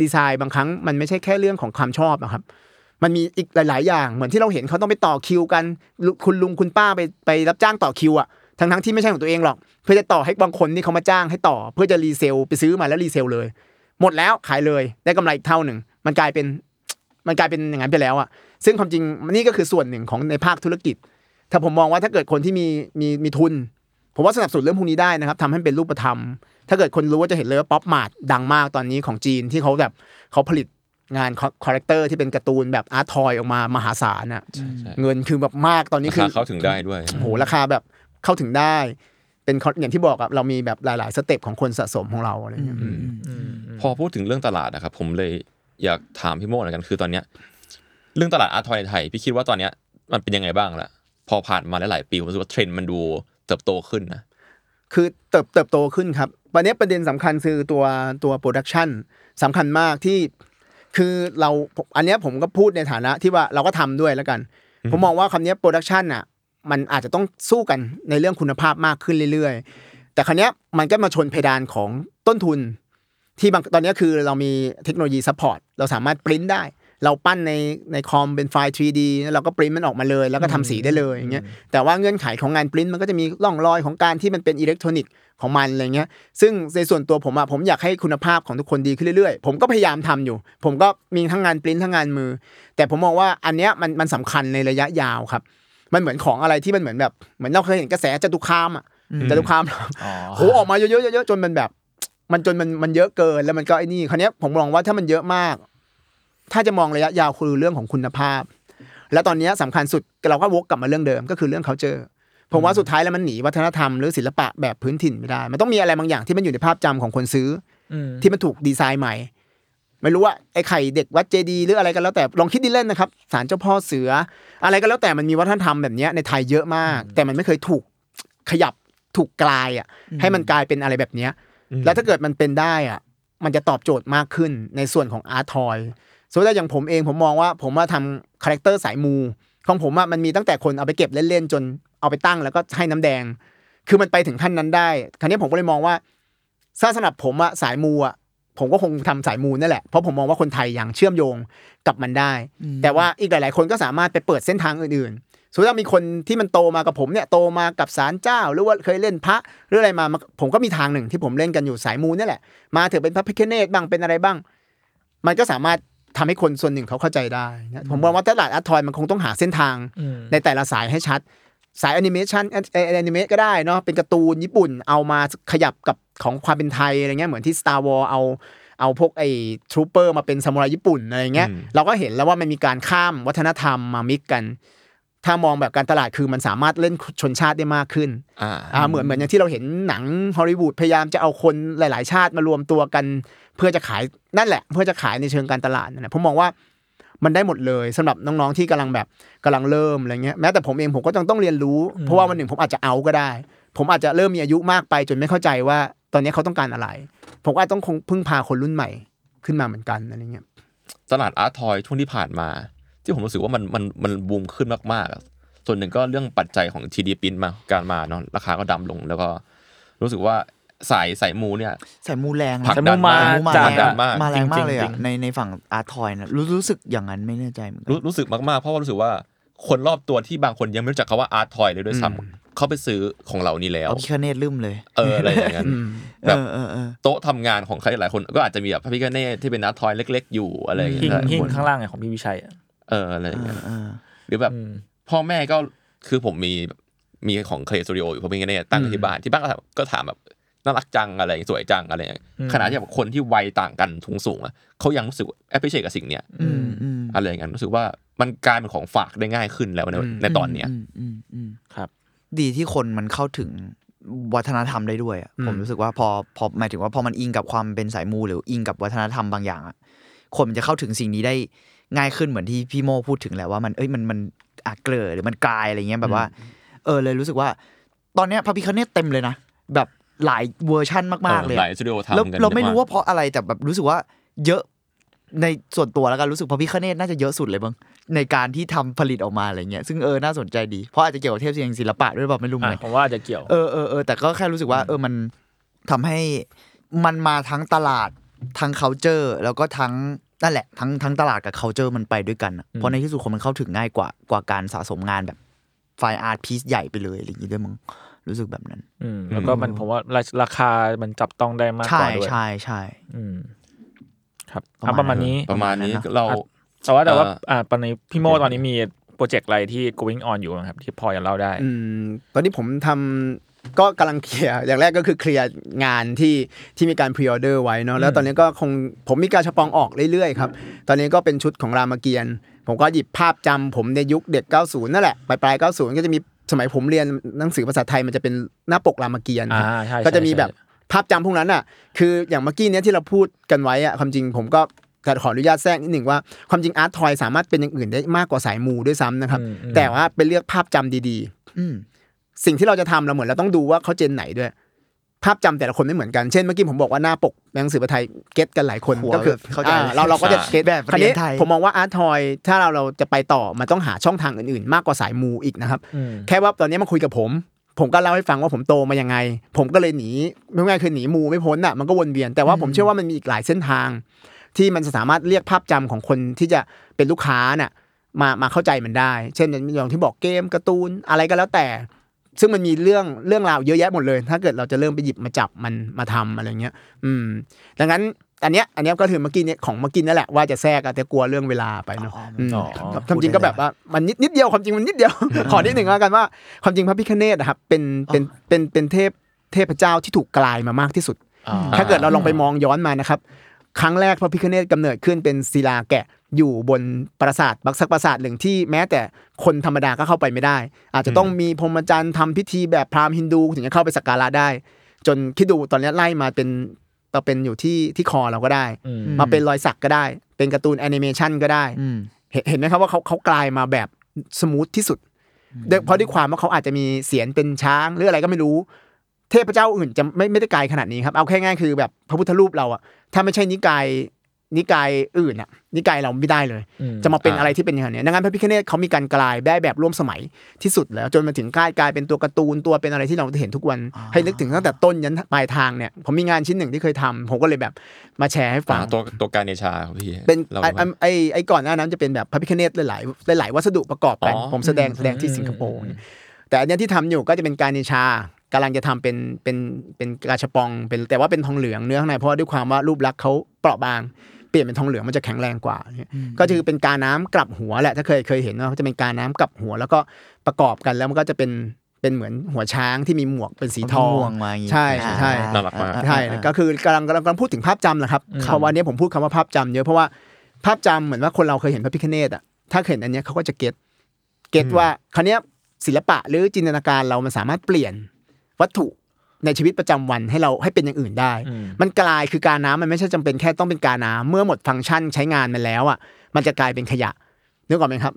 ดีไซน์บางครั้งมันไม่ใช่แค่เรื่องของความชอบอะครับ มันมีอีกหลาย ๆ อย่างเหมือนที่เราเห็นเขาต้องไปต่อคิวกันลุคุณลุงคุณป้าไปไปรับจ้างต่อคิวอะทั้งทั้งๆที่ไม่ใช่ของตัวเองหรอก เพื่อจะต่อให้บางคนที่เขามาจ้างให้ต่อ เพื่อจะ resell ไปซื้อมาแล้ว resell เลย หมดแล้วขายเลยได้กำไรอีกเท่าหนึ่ง มันกลายเป็น มันกลายเป็นอย่างนั้นไปแล้วอะ ซึ่งความจริงนี่ก็คือส่วนหนึ่งของในภาคธุรกิจ ถ้าผมมองว่าถ้าเกิดคนที่มีมีมีทุน ผมว่าสนับสนุนเรื่องพวกนี้ได้นะครับทำให้เป็นรูปธรรม ถ้าเกิดคนรู้ว่าจะเห็นเลยว่า Pop Mart ดังมากตอนนี้ของจีนที่เขาแบบเขาผลิตงาน character ที่เป็นการ์ตูนแบบ art toy ออกมามหาศาลน่ะใช่ใช่เงินคือแบบมากตอนนี้ราคืคาอเข้าถึงได้ด้วยโอ้โหราคาแบบเข้าถึงได้ เป็นอย่างที่บอกอะเรามีแบบหลาย ๆ step ของคนสะสมของเราอะไรอย่างเงี้ยอืมอืมพอพูดถึงเรื่องตลาดนะครับผมเลยอยากถามพี่โม่หน่อยกันคือตอนเนี้ย เรื่องตลาด art toy ในไทย พี่คิดว่าตอนเนี้ยมันเป็นยังไงบ้างล่ะ พอผ่านมาหลายๆปีผมรู้สึกว่าเทรนด์มันดูเติบโตขึ้นนะคือเติบเติบโตขึ้นครับวันนี้ประเด็นสำคัญคือตัวตัว production สำคัญมากที่คือเราผมอันเนี้ยผมก็พูดในฐานะที่ว่าเราก็ทำด้วยแล้วกัน ผมมองว่าคำเนี้ย production อะมันอาจจะต้องสู้กันในเรื่องคุณภาพมากขึ้นเรื่อยๆ แต่คราวเนี้ยมันก็มาชนเพดานของต้นทุน ที่บางตอนเนี้ยคือเรามีเทคโนโลยี support เราสามารถปริ้นได้ เราปั้นในในคอมเป็นไฟล์ 3D แล้วเราก็ปริ้นมันออกมาเลย แล้วก็ทำสีได้เลยอย่างเงี้ยแต่ว่าเงื่อนไขของงานปริ้นมันก็จะมีร่องรอยของการที่มันเป็นอิเล็กทรอนิกส์ของมันอะไรเงี้ยซึ่งในส่วนตัวผมอะผมอยากให้คุณภาพของทุกคนดีขึ้นเรื่อยๆ ผมก็พยายามทำอยู่ ผมก็มีทั้งงานปริ้นทั้งงานมือ แต่ผมมองว่าอันเนี้ยมันมันสำคัญในระยะยาวครับ มันเหมือนของอะไรที่มันเหมือนแบบเหมือนเราเคยเห็นกระแสจตุคามอะจตุคามอ๋อโหออกมาเยอะๆเยอะๆจนมันแบบ มันจนมันมันเยอะเกินแล้วมันก็ไอ้นี่คราวเนี้ยผมมองว่าถ้ามันเยอะมาก ถ้าจะมองระยะยาวคือเรื่องของคุณภาพ แล้วตอนเนี้ยสำคัญสุดเราก็วกกลับมาเรื่องเดิม ก็คือเรื่องเขาเจอผมว่าสุดท้ายแล้วมันหนีวัฒนธรรมหรือศิลปะแบบพื้นถิ่นไม่ได้ มันต้องมีอะไรบางอย่างที่มันอยู่ในภาพจำของคนซื้ออืมที่มันถูกดีไซน์ใหม่ ไม่รู้ว่าไอ้ไข่เด็กวัดเจดีย์หรืออะไรกันแล้วแต่ลองคิดดีเล่นนะครับศาลเจ้าพ่อเสือ อะไรก็แล้วแต่มันมีวัฒนธรรมแบบเนี้ยในไทยเยอะมาก แต่มันไม่เคยถูกขยับถูกกลายอะ ให้มันกลายเป็นอะไรแบบเนี้ยแล้วถ้าเกิดมันเป็นได้อะ มันจะตอบโจทย์มากขึ้นในส่วนของ art toy สมมติว่าอย่างผมเองผมมองว่าผมว่าทำ character สายมู ของผมอะมันมีตั้งแต่คนเอาไปเก็บเล่นๆจนเอาไปตั้งแล้วก็ให้น้ำแดง คือมันไปถึงขั้นนั้นได้ คราวนี้ผมก็เลยมองว่าถ้าสำหรับผมอะสายมูอะผมก็คงทำสายมูนั่นแหละ เพราะผมมองว่าคนไทยยังเชื่อมโยงกับมันได้ แต่ว่าอีกหลาย ๆ คนก็สามารถไปเปิดเส้นทางอื่นๆ สมมติว่ามีคนที่มันโตมากับผมเนี่ยโตมากับศาลเจ้า หรือว่าเคยเล่นพระหรืออะไรมามาผมก็มีทางหนึ่งที่ผมเล่นกันอยู่สายมูนี่แหละ มาเถอะเป็นพระพิฆเนศบ้างเป็นอะไรบ้าง มันก็สามารถ ทำให้คนส่วนหนึ่งเขาเข้าใจได้นะผมมองว่าตลาด art toy มันคงต้องหาเส้นทางอืมในแต่ละสายให้ชัด สายแอนิเมชันแอนิเมตก็ได้เนาะเป็นการ์ตูนญี่ปุ่นเอามาขยับกับของความเป็นไทยอะไรเงี้ยเหมือนที่ Star Wars เอาเอาพวกไอ้ทรูเปอร์มาเป็นซามูไรญี่ปุ่นอะไรเงี้ยอืมเราก็เห็นแล้วว่ามันมีการข้ามวัฒนธรรมมามิกกัน ถ้ามองแบบการตลาดคือมันสามารถเล่นชนชาติได้มากขึ้นอ่าอ่าเหมือนเหมือนอย่างที่เราเห็นหนังฮอลลีวูดพยายามจะเอาคนหลาย ๆ ชาติมารวมตัวกัน เพื่อจะขายนั่นแหละ เพื่อจะขายในเชิงการตลาดนั่นแหละผมมองว่ามันได้หมดเลยสำหรับน้องๆที่กำลังแบบกำลังเริ่มอะไรเงี้ยแม้แต่ผมเองผมก็ต้องต้องเรียนรู้ เพราะว่าวันหนึ่งผมอาจจะเอาก็ได้ ผมอาจจะเริ่มมีอายุมากไป จนไม่เข้าใจว่าตอนนี้เขาต้องการอะไร ผมก็อาจต้องคงพึ่งพาคนรุ่นใหม่ขึ้นมาเหมือนกันอะไรเงี้ยตลาดอาร์ตทอยช่วงที่ผ่านมา ที่ผมรู้สึกว่ามันมันมันบูมขึ้นมากๆอะส่วนหนึ่งก็เรื่องปัจจัยของทีดีปินมาการมาเนาะราคาก็ดำลง แล้วก็รู้สึกว่า สายสายมูเนี่ยใส่มูแรงผลันะกดันมาสายมูมาจัแรดงอะมากมาแรงมากเลยจริอะงๆในในฝั่งอาร์ทอยนะรู้รู้สึกอย่างนั้นไม่แน่ใจเหมือนกัรู้รู้สึกมากๆ เพราะว่ารู้สึกว่าคนรอบตัวที่บางคนยังไม่รู้จักคาว่าอาร์ตทอยเลยด้วยซ้ำเขาไปซื้อของเหล่านี้แล้วเอาพิฆเนศลืมเลย เอออะไรอย่างนั้นแบบเออเออเออโต๊ะทำงานของใครหลายคนก็อาจจะมีแบบพระพิฆเนศที่เป็น art toy เล็ก ๆ อยู่อะไรอย่างหิ้งเงี้ยหิ้งข้างล่างไงของพี่วิชัยอะเอออะไรอย่างเงี้ยเออหรือแบบอืมพ่อแม่ก็คือผมมีมีของเคลสตูดิโออยู่พระพิฆเนศตั้งอยู่ที่บ้านที่บ้านก็ถามก็ถามแบบ น่ารักจังอะไรสวยจังอะไรอย่างเงี้ยอืมขณะที่แบบคนที่วัยต่างกันทุงสูงๆอะเขายังรู้สึก appreciate กับสิ่งเนี้ยอืมอืมอะไรอย่างเงี้ยรู้สึกว่ามันกลายเป็นของฝากได้ง่ายขึ้นแล้วในในตอนเนี้ยมอืมอืมครับ ดีที่คนมันเข้าถึงวัฒนธรรมได้ด้วยอะอืมผมรู้สึกว่าพอพอหมายถึงว่าพอมันอิงกับความเป็นสายมูหรืออิงกับวัฒนธรรมบางอย่างอะคนมันจะเข้าถึงสิ่งนี้ได้ง่ายขึ้นเหมือนที่พี่โมพูดถึงแหละว่ามันเอ้ยมันมันอาเกลอหรือมันกลายอะไรเงี้ยแบบว่า เออเลยรู้สึกว่า ตอนเนี้ยพระพิฆเนศเต็มเลยนะแบบ หลายเวอร์ชั่นมากๆเลยอะหลายสตูดิโอทำแล้วกันเราไม่ยอะกรู้ว่าเพราะอะไรแต่แบบรู้สึกว่าเยอะในส่วนตัวแล้วกันรู้สึกพระพิคเนตน่าจะเยอะสุดเลยบ้างในการที่ทำผลิตออกมาอะไรเงี้ยซึ่งเออน่าสนใจดี เพราะอาจจะเกี่ยวกับเทพเสียงศิลปะด้วยแบบไม่รู้เหมือนกันอะผมว่าอาจจะเกี่ยวเออเออเออแต่ก็แค่รู้สึกว่าเออมันทำให้มันมาทั้งตลาดทั้ง culture แล้วก็ทั้งนั่นแหละทั้งทั้งตลาดกับ culture มันไปด้วยกันอะเพราะในที่สุดคนมันเข้าถึงง่ายกว่ากว่าการสะสมงานแบบไฟล์อาร์ตพีซใหญ่ไปเลยอะไรอย่างงี้ด้วยมึง รู้สึกแบบนั้น อืมแล้วก็มันผมว่าราราคามันจับต้องได้มากกใช่ว่าด้วยใช่ใช่ อืม ครับประอะมาณประมาณนี้ ประมาณนี้ประมาณนั้นนะเรา แต่ว่าแต่ว่า เอ่ออ่าตอนนี้พี่โมตอนนี้มีโปรเจกต์อะไรที่ going on อยู่บ้างครับ ที่พอจะเล่าได้ อืมตอนนี้ผมทำก็กำลังเคลียร์อย่างแรกก็คือเคลียร์งานที่ที่มีการพรีออเดอร์ไว้เนาะแล้วตอนนี้ก็คงผมมีการชปองออกเรื่อยๆครับ ตอนนี้ก็เป็นชุดของรามเกียรติ์ผมก็หยิบภาพจำผมในยุคเด็ก 90 นั่นแหละปลายปลายๆ90 ก็จะมี สมัยผมเรียนหนังสือภาษาไทยมันจะเป็นหน้าปกรามเกียรติ์ครับอ่าใช่ก็จะมีใช่แบบภาพจำพวกนั้นอะ คืออย่างเมื่อกี้เนี้ยที่เราพูดกันไว้อะความจริงผมก็แต่ขออนุญาตแทรกนิดหนึ่งว่าความจริง art toy สามารถเป็นอย่างอื่นได้มากกว่าสายมูด้วยซ้ำนะครับอืมอืมแต่ว่าเป็นเรื่องภาพจำดีอืมๆสิ่งที่เราจะทำเราเหมือนเราต้องดูว่าเขา gen ไหนด้วย ภาพจำแต่ละคนไม่เหมือนกัน เช่นเมื่อกี้ผมบอกว่าหน้าปกหนังสือภาษาไทย get กันหลายคนหัวก็คือเข้าใจอ่เราเราก็จะ get แบบคราวนี้เรียนไทยผมมองว่า art toyถ้าเราเราจะไปต่อมันต้องหาช่องทางอื่นๆ มากกว่าสายมูอีกนะครับอืมแค่ว่าตอนนี้มาคุยกับผม ผมก็เล่าให้ฟังว่าผมโตมายังไง ผมก็เลยหนีไม่ง่ายคือหนีมูไม่พ้นอะมันก็วนเวียนแต่ว่าผมเชื่อว่ามันมีอีกหลายเส้นทาง ที่มันจะสามารถเรียกภาพจำของคนที่จะเป็นลูกค้าน่ะมามาเข้าใจมันได้ เช่นอย่างที่บอกเกมการ์ตูนอะไรก็แล้วแต่ ซึ่งมันมีเรื่องเรื่องราวเยอะแยะหมดเลย ถ้าเกิดเราจะเริ่มไปหยิบมาจับมันมาทำอะไรเงี้ย อืม ดังนั้นอันเนี้ยอันเนี้ยก็คือเมื่อกี้เนี้ยของเมื่อกี้นั่นแหละว่าจะแทรกอะแต่กลัวเรื่องเวลาไปเนาะอ๋ออืมอ๋อครับความจริงก็แบบว่ามันนิดนิดเดียวความจริงมันนิดเดียว ขอนิดหนึ่งแล้วกันว่าความจริงพระพิฆเนศอะครับเป็นเป็นเป็นเป็นเทพเทพเจ้าที่ถูกกลายมามากที่สุดอ่าถ้าเกิดเราลองไปมองย้อนมานะครับ ครั้งแรกพระพิคเนตกำเนิดขึ้นเป็นศิลาแกะอยู่บนปราสาทบักซักปราสาทหนึ่งที่แม้แต่คนธรรมดาก็เข้าไปไม่ได้ อาจจะต้องมีพรหมจรรย์ทำพิธีแบบพราหมณ์ฮินดูถึงจะเข้าไปสักการะได้ จนคิดดูตอนนี้ไล่มาเป็นต่อเป็นอยู่ที่ที่คอเราก็ได้อืมมาเป็นรอยสักก็ได้ เป็นการ์ตูนแอนิเมชันก็ได้อืมเห็นเห็นไหมครับว่าเขาเขากลายมาแบบสมูทที่สุดด้วยเพราะด้วยความว่าเขาอาจจะมีเสียนเป็นช้างหรืออะไรก็ไม่รู้ เทพเจ้าอื่นจะไม่ไม่ได้กลายขนาดนี้ครับ เอาแค่ง่ายคือแบบพระพุทธรูปเราอะ ถ้าไม่ใช่นิกายนิกายอื่นอะนิกายเราไม่ได้เลยอืมจะมาเป็นอ่าอะไรที่เป็นอย่างนี้ดังนั้นพระพิฆเนศเขามีการกลายได้แบบร่วมสมัยที่สุดแล้ว จนมาถึงกลายกลายเป็นตัวการ์ตูนตัวเป็นอะไรที่เราเห็นทุกวัน ให้นึกถึงตั้งแต่ต้นยันปลายทางเนี่ยผมมีงานชิ้นหนึ่งที่เคยทำผมก็เลยแบบมาแชร์ให้ฟัอ่างตัวตัวการเนชาครับพี่เป็นเราไอ้ไอ้ไอ้ไอ้ก่อนหน้านั้นจะเป็นแบบพระพิคเนตหลายๆหลายๆวัสดุประกอบกันอ๋อผมแสดงแสดงที่สิงคโปร์เนี่ยแต่อันเนี้ยที่ทำอยู่ก็จะเป็นการนิชา กำลังจะทำเป็นเป็นเป็นกาชาปองเป็นแต่ว่าเป็นทองเหลืองเนื้อข้างในเพราะว่าด้วยความว่ารูปลักษณ์เขาเปราะบางเปลี่ยนเป็นทองเหลืองมันจะแข็งแรงกว่าเนี่ยก็คือเป็นการน้ำกลับหัวแหละถ้าเคยเคยเห็นว่าเขาจะเป็นการน้ำกลับหัว แล้วก็ประกอบกันแล้วมันก็จะเป็นเป็นเหมือนหัวช้างที่มีหมวกเป็นสีทองม่วงมาอย่างงี้ใช่ใช่น่ารักมากใช่ก็คือกำลังกำลังกำลังพูดถึงภาพจำแหละครับเพราะวันนี้ผมพูดคำว่าภาพจำเยอะเพราะว่าภาพจำเหมือนว่าคนเราเคยเห็นพระพิฆเนศอะถ้าเห็นอันเนี้ยเขาก็จะเก็ตเก็ตว่าคราวเนี้ยศิลปะหรือจินตนาการเรามันสามารถเปลี่ยน วัตถุในชีวิตประจำวันให้เราให้เป็นอย่างอื่นได้อืมมันกลายคือการน้ำมันไม่ใช่จำเป็นแค่ต้องเป็นการน้ำเมื่อหมดฟังก์ชันใช้งานมันแล้วอะ มันจะกลายเป็นขยะนึกออกไหมครับ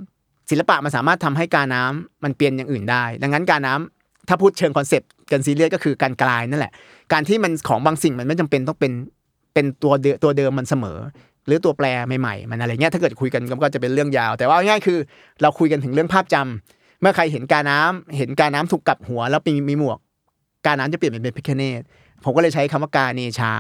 ศิลปะมันสามารถทำให้กาน้ำมันเปลี่ยนอย่างอื่นได้ ดังนั้นกาน้ำถ้าพูดเชิง concept กันซีเรียสก็คือการกลายนั่นแหละ การที่มันของบางสิ่งมันไม่จำเป็นต้องเป็นเป็นตัวเดิตัวเดิมมันเสมอ หรือตัวแปรใหม่ๆ มันอะไรเงี้ยถ้าเกิดคุยกันก็จะเป็นเรื่องยาว แต่ว่าง่ายๆคือ เราคุยกันถึงเรื่องภาพจำเมื่อใครเห็นการน้ำเห็นการน้ำถูกกลับหัวแล้วมีมีหมวก กาน้ำจะเปลี่ยนเป็นพิฆเนศผมก็เลยใช้คำว่ากาเนชา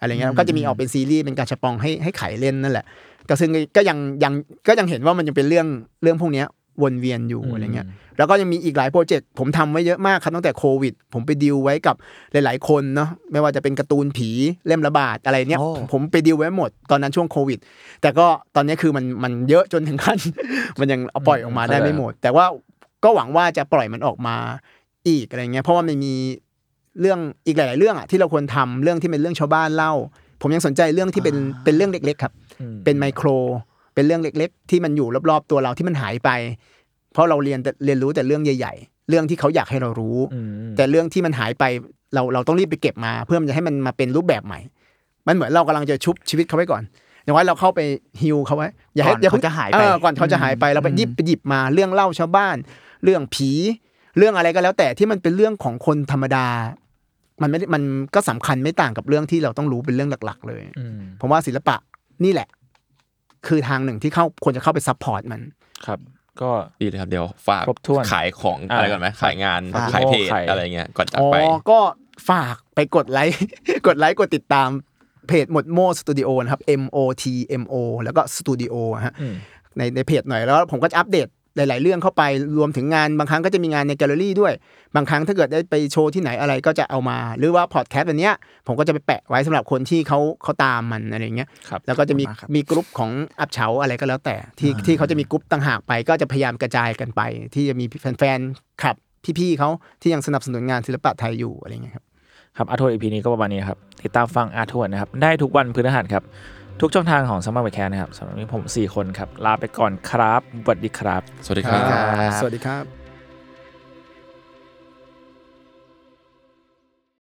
อะไรเงี้ยก็จะมีออกเป็นซีรีส์เป็นการชาปองให้ให้ไขเล่นนั่นแหละ ก็ซึ่งก็ยังยังก็ยังเห็นว่ามันยังเป็นเรื่องเรื่องพวกเนี้ยวนเวียนอยู่อะไรเงี้ย แล้วก็ยังมีอีกหลายโปรเจกต์ผมทำไว้เยอะมากครับตั้งแต่โควิด ผมไปดีลไว้กับหลาย ๆ คนเนาะไม่ว่าจะเป็นการ์ตูนผีเล่มระบาดอะไรเนี้ยโอ้ผมไปดีลไว้หมดตอนนั้นช่วงโควิด แต่ก็ตอนนี้คือมันมันเยอะจนถึงขั้น มันยังเอาปล่อยออกมาได้ไม่หมด แต่ว่าก็หวังว่าจะปล่อยมันออกมา อีกอะไรเงี้ยเพราะว่ามันมีเรื่องอีกหลาย ๆ เรื่องอะที่เราควรทำเรื่องที่เป็นเรื่องชาวบ้านเล่า ผมยังสนใจเรื่องที่เป็นเป็นเรื่องเล็ก ๆ ครับอืมเป็นไมโคร เป็นเรื่องเล็ก ๆ ที่มันอยู่รอบ ๆ ตัวเราที่มันหายไป เพราะเราเรียนแต่เรียนรู้แต่เรื่องใหญ่ ๆ เรื่องที่เขาอยากให้เรารู้อืมแต่เรื่องที่มันหายไปเราเราต้องรีบไปเก็บมา เพื่อมันจะให้มันมาเป็นรูปแบบใหม่ มันเหมือนเรากำลังจะชุบชีวิตเขาไว้ก่อนอย่างว่าเราเข้าไปฮิวเขาไว้อย่าให้ก่อนอย่าพิ่งเขาจะหายไปเออก่อนเขาจะหายไปเราไปหยิบไปหยิบมาเรื่องเล่าชาวบ้าน เรื่องผี เรื่องอะไรก็แล้วแต่ที่มันเป็นเรื่องของคนธรรมดา มันไม่ได้มันก็สำคัญไม่ต่างกับเรื่องที่เราต้องรู้เป็นเรื่องหลัก ๆ เลยอืมผมว่าศิลปะนี่แหละ คือทางหนึ่งที่เข้าควรจะเข้าไป support มันครับก็ดีเลยครับเดี๋ยวฝากครบถ้วนขายของอ่าอะไรก่อนไหมขายงานอ่าขายเพจขายอะไรเงี้ยก่อนจากอ๋อไปก็ฝากไปกดไลค์กดไลค์กดติดตามเพจหมดโมสตูดิโอนะครับ M O T M O แล้วก็สตูดิโอฮะอืมในในเพจหน่อยแล้วผมก็จะอัปเดต หลาย ๆ เรื่องเข้าไปรวมถึงงานบางครั้งก็จะมีงานในแกลเลอรี่ด้วย บางครั้งถ้าเกิดได้ไปโชว์ที่ไหนอะไรก็จะเอามา หรือว่าพอดแคสต์แบบเนี้ยผมก็จะไปแปะไว้สำหรับคนที่เขาเขาตามมันอะไรอย่างเงี้ยครับแล้วก็จะมีขอบคุณมากครับมีกลุ่มของอับเฉาอะไรก็แล้วแต่ ที่ที่เขาจะมีกลุ่มต่างหากไป ก็จะพยายามกระจายกันไป ที่จะมีแฟนๆกับพี่ๆเขาที่ยังสนับสนุนงานศิลปะไทยอยู่อะไรอย่างเงี้ยครับครับ Arttrovert EP นี้ก็ประมาณนี้ครับติดตามฟังอาร์ทวดนะครับได้ทุกวันพฤหัสครับ ทุกช่องทางของสมาร์ทแคร์นะครับสำหรับวันนี้ผม 4 คนครับ ลาไปก่อนครับสวัสดีครับ สวัสดีครับ สวัสดีครับ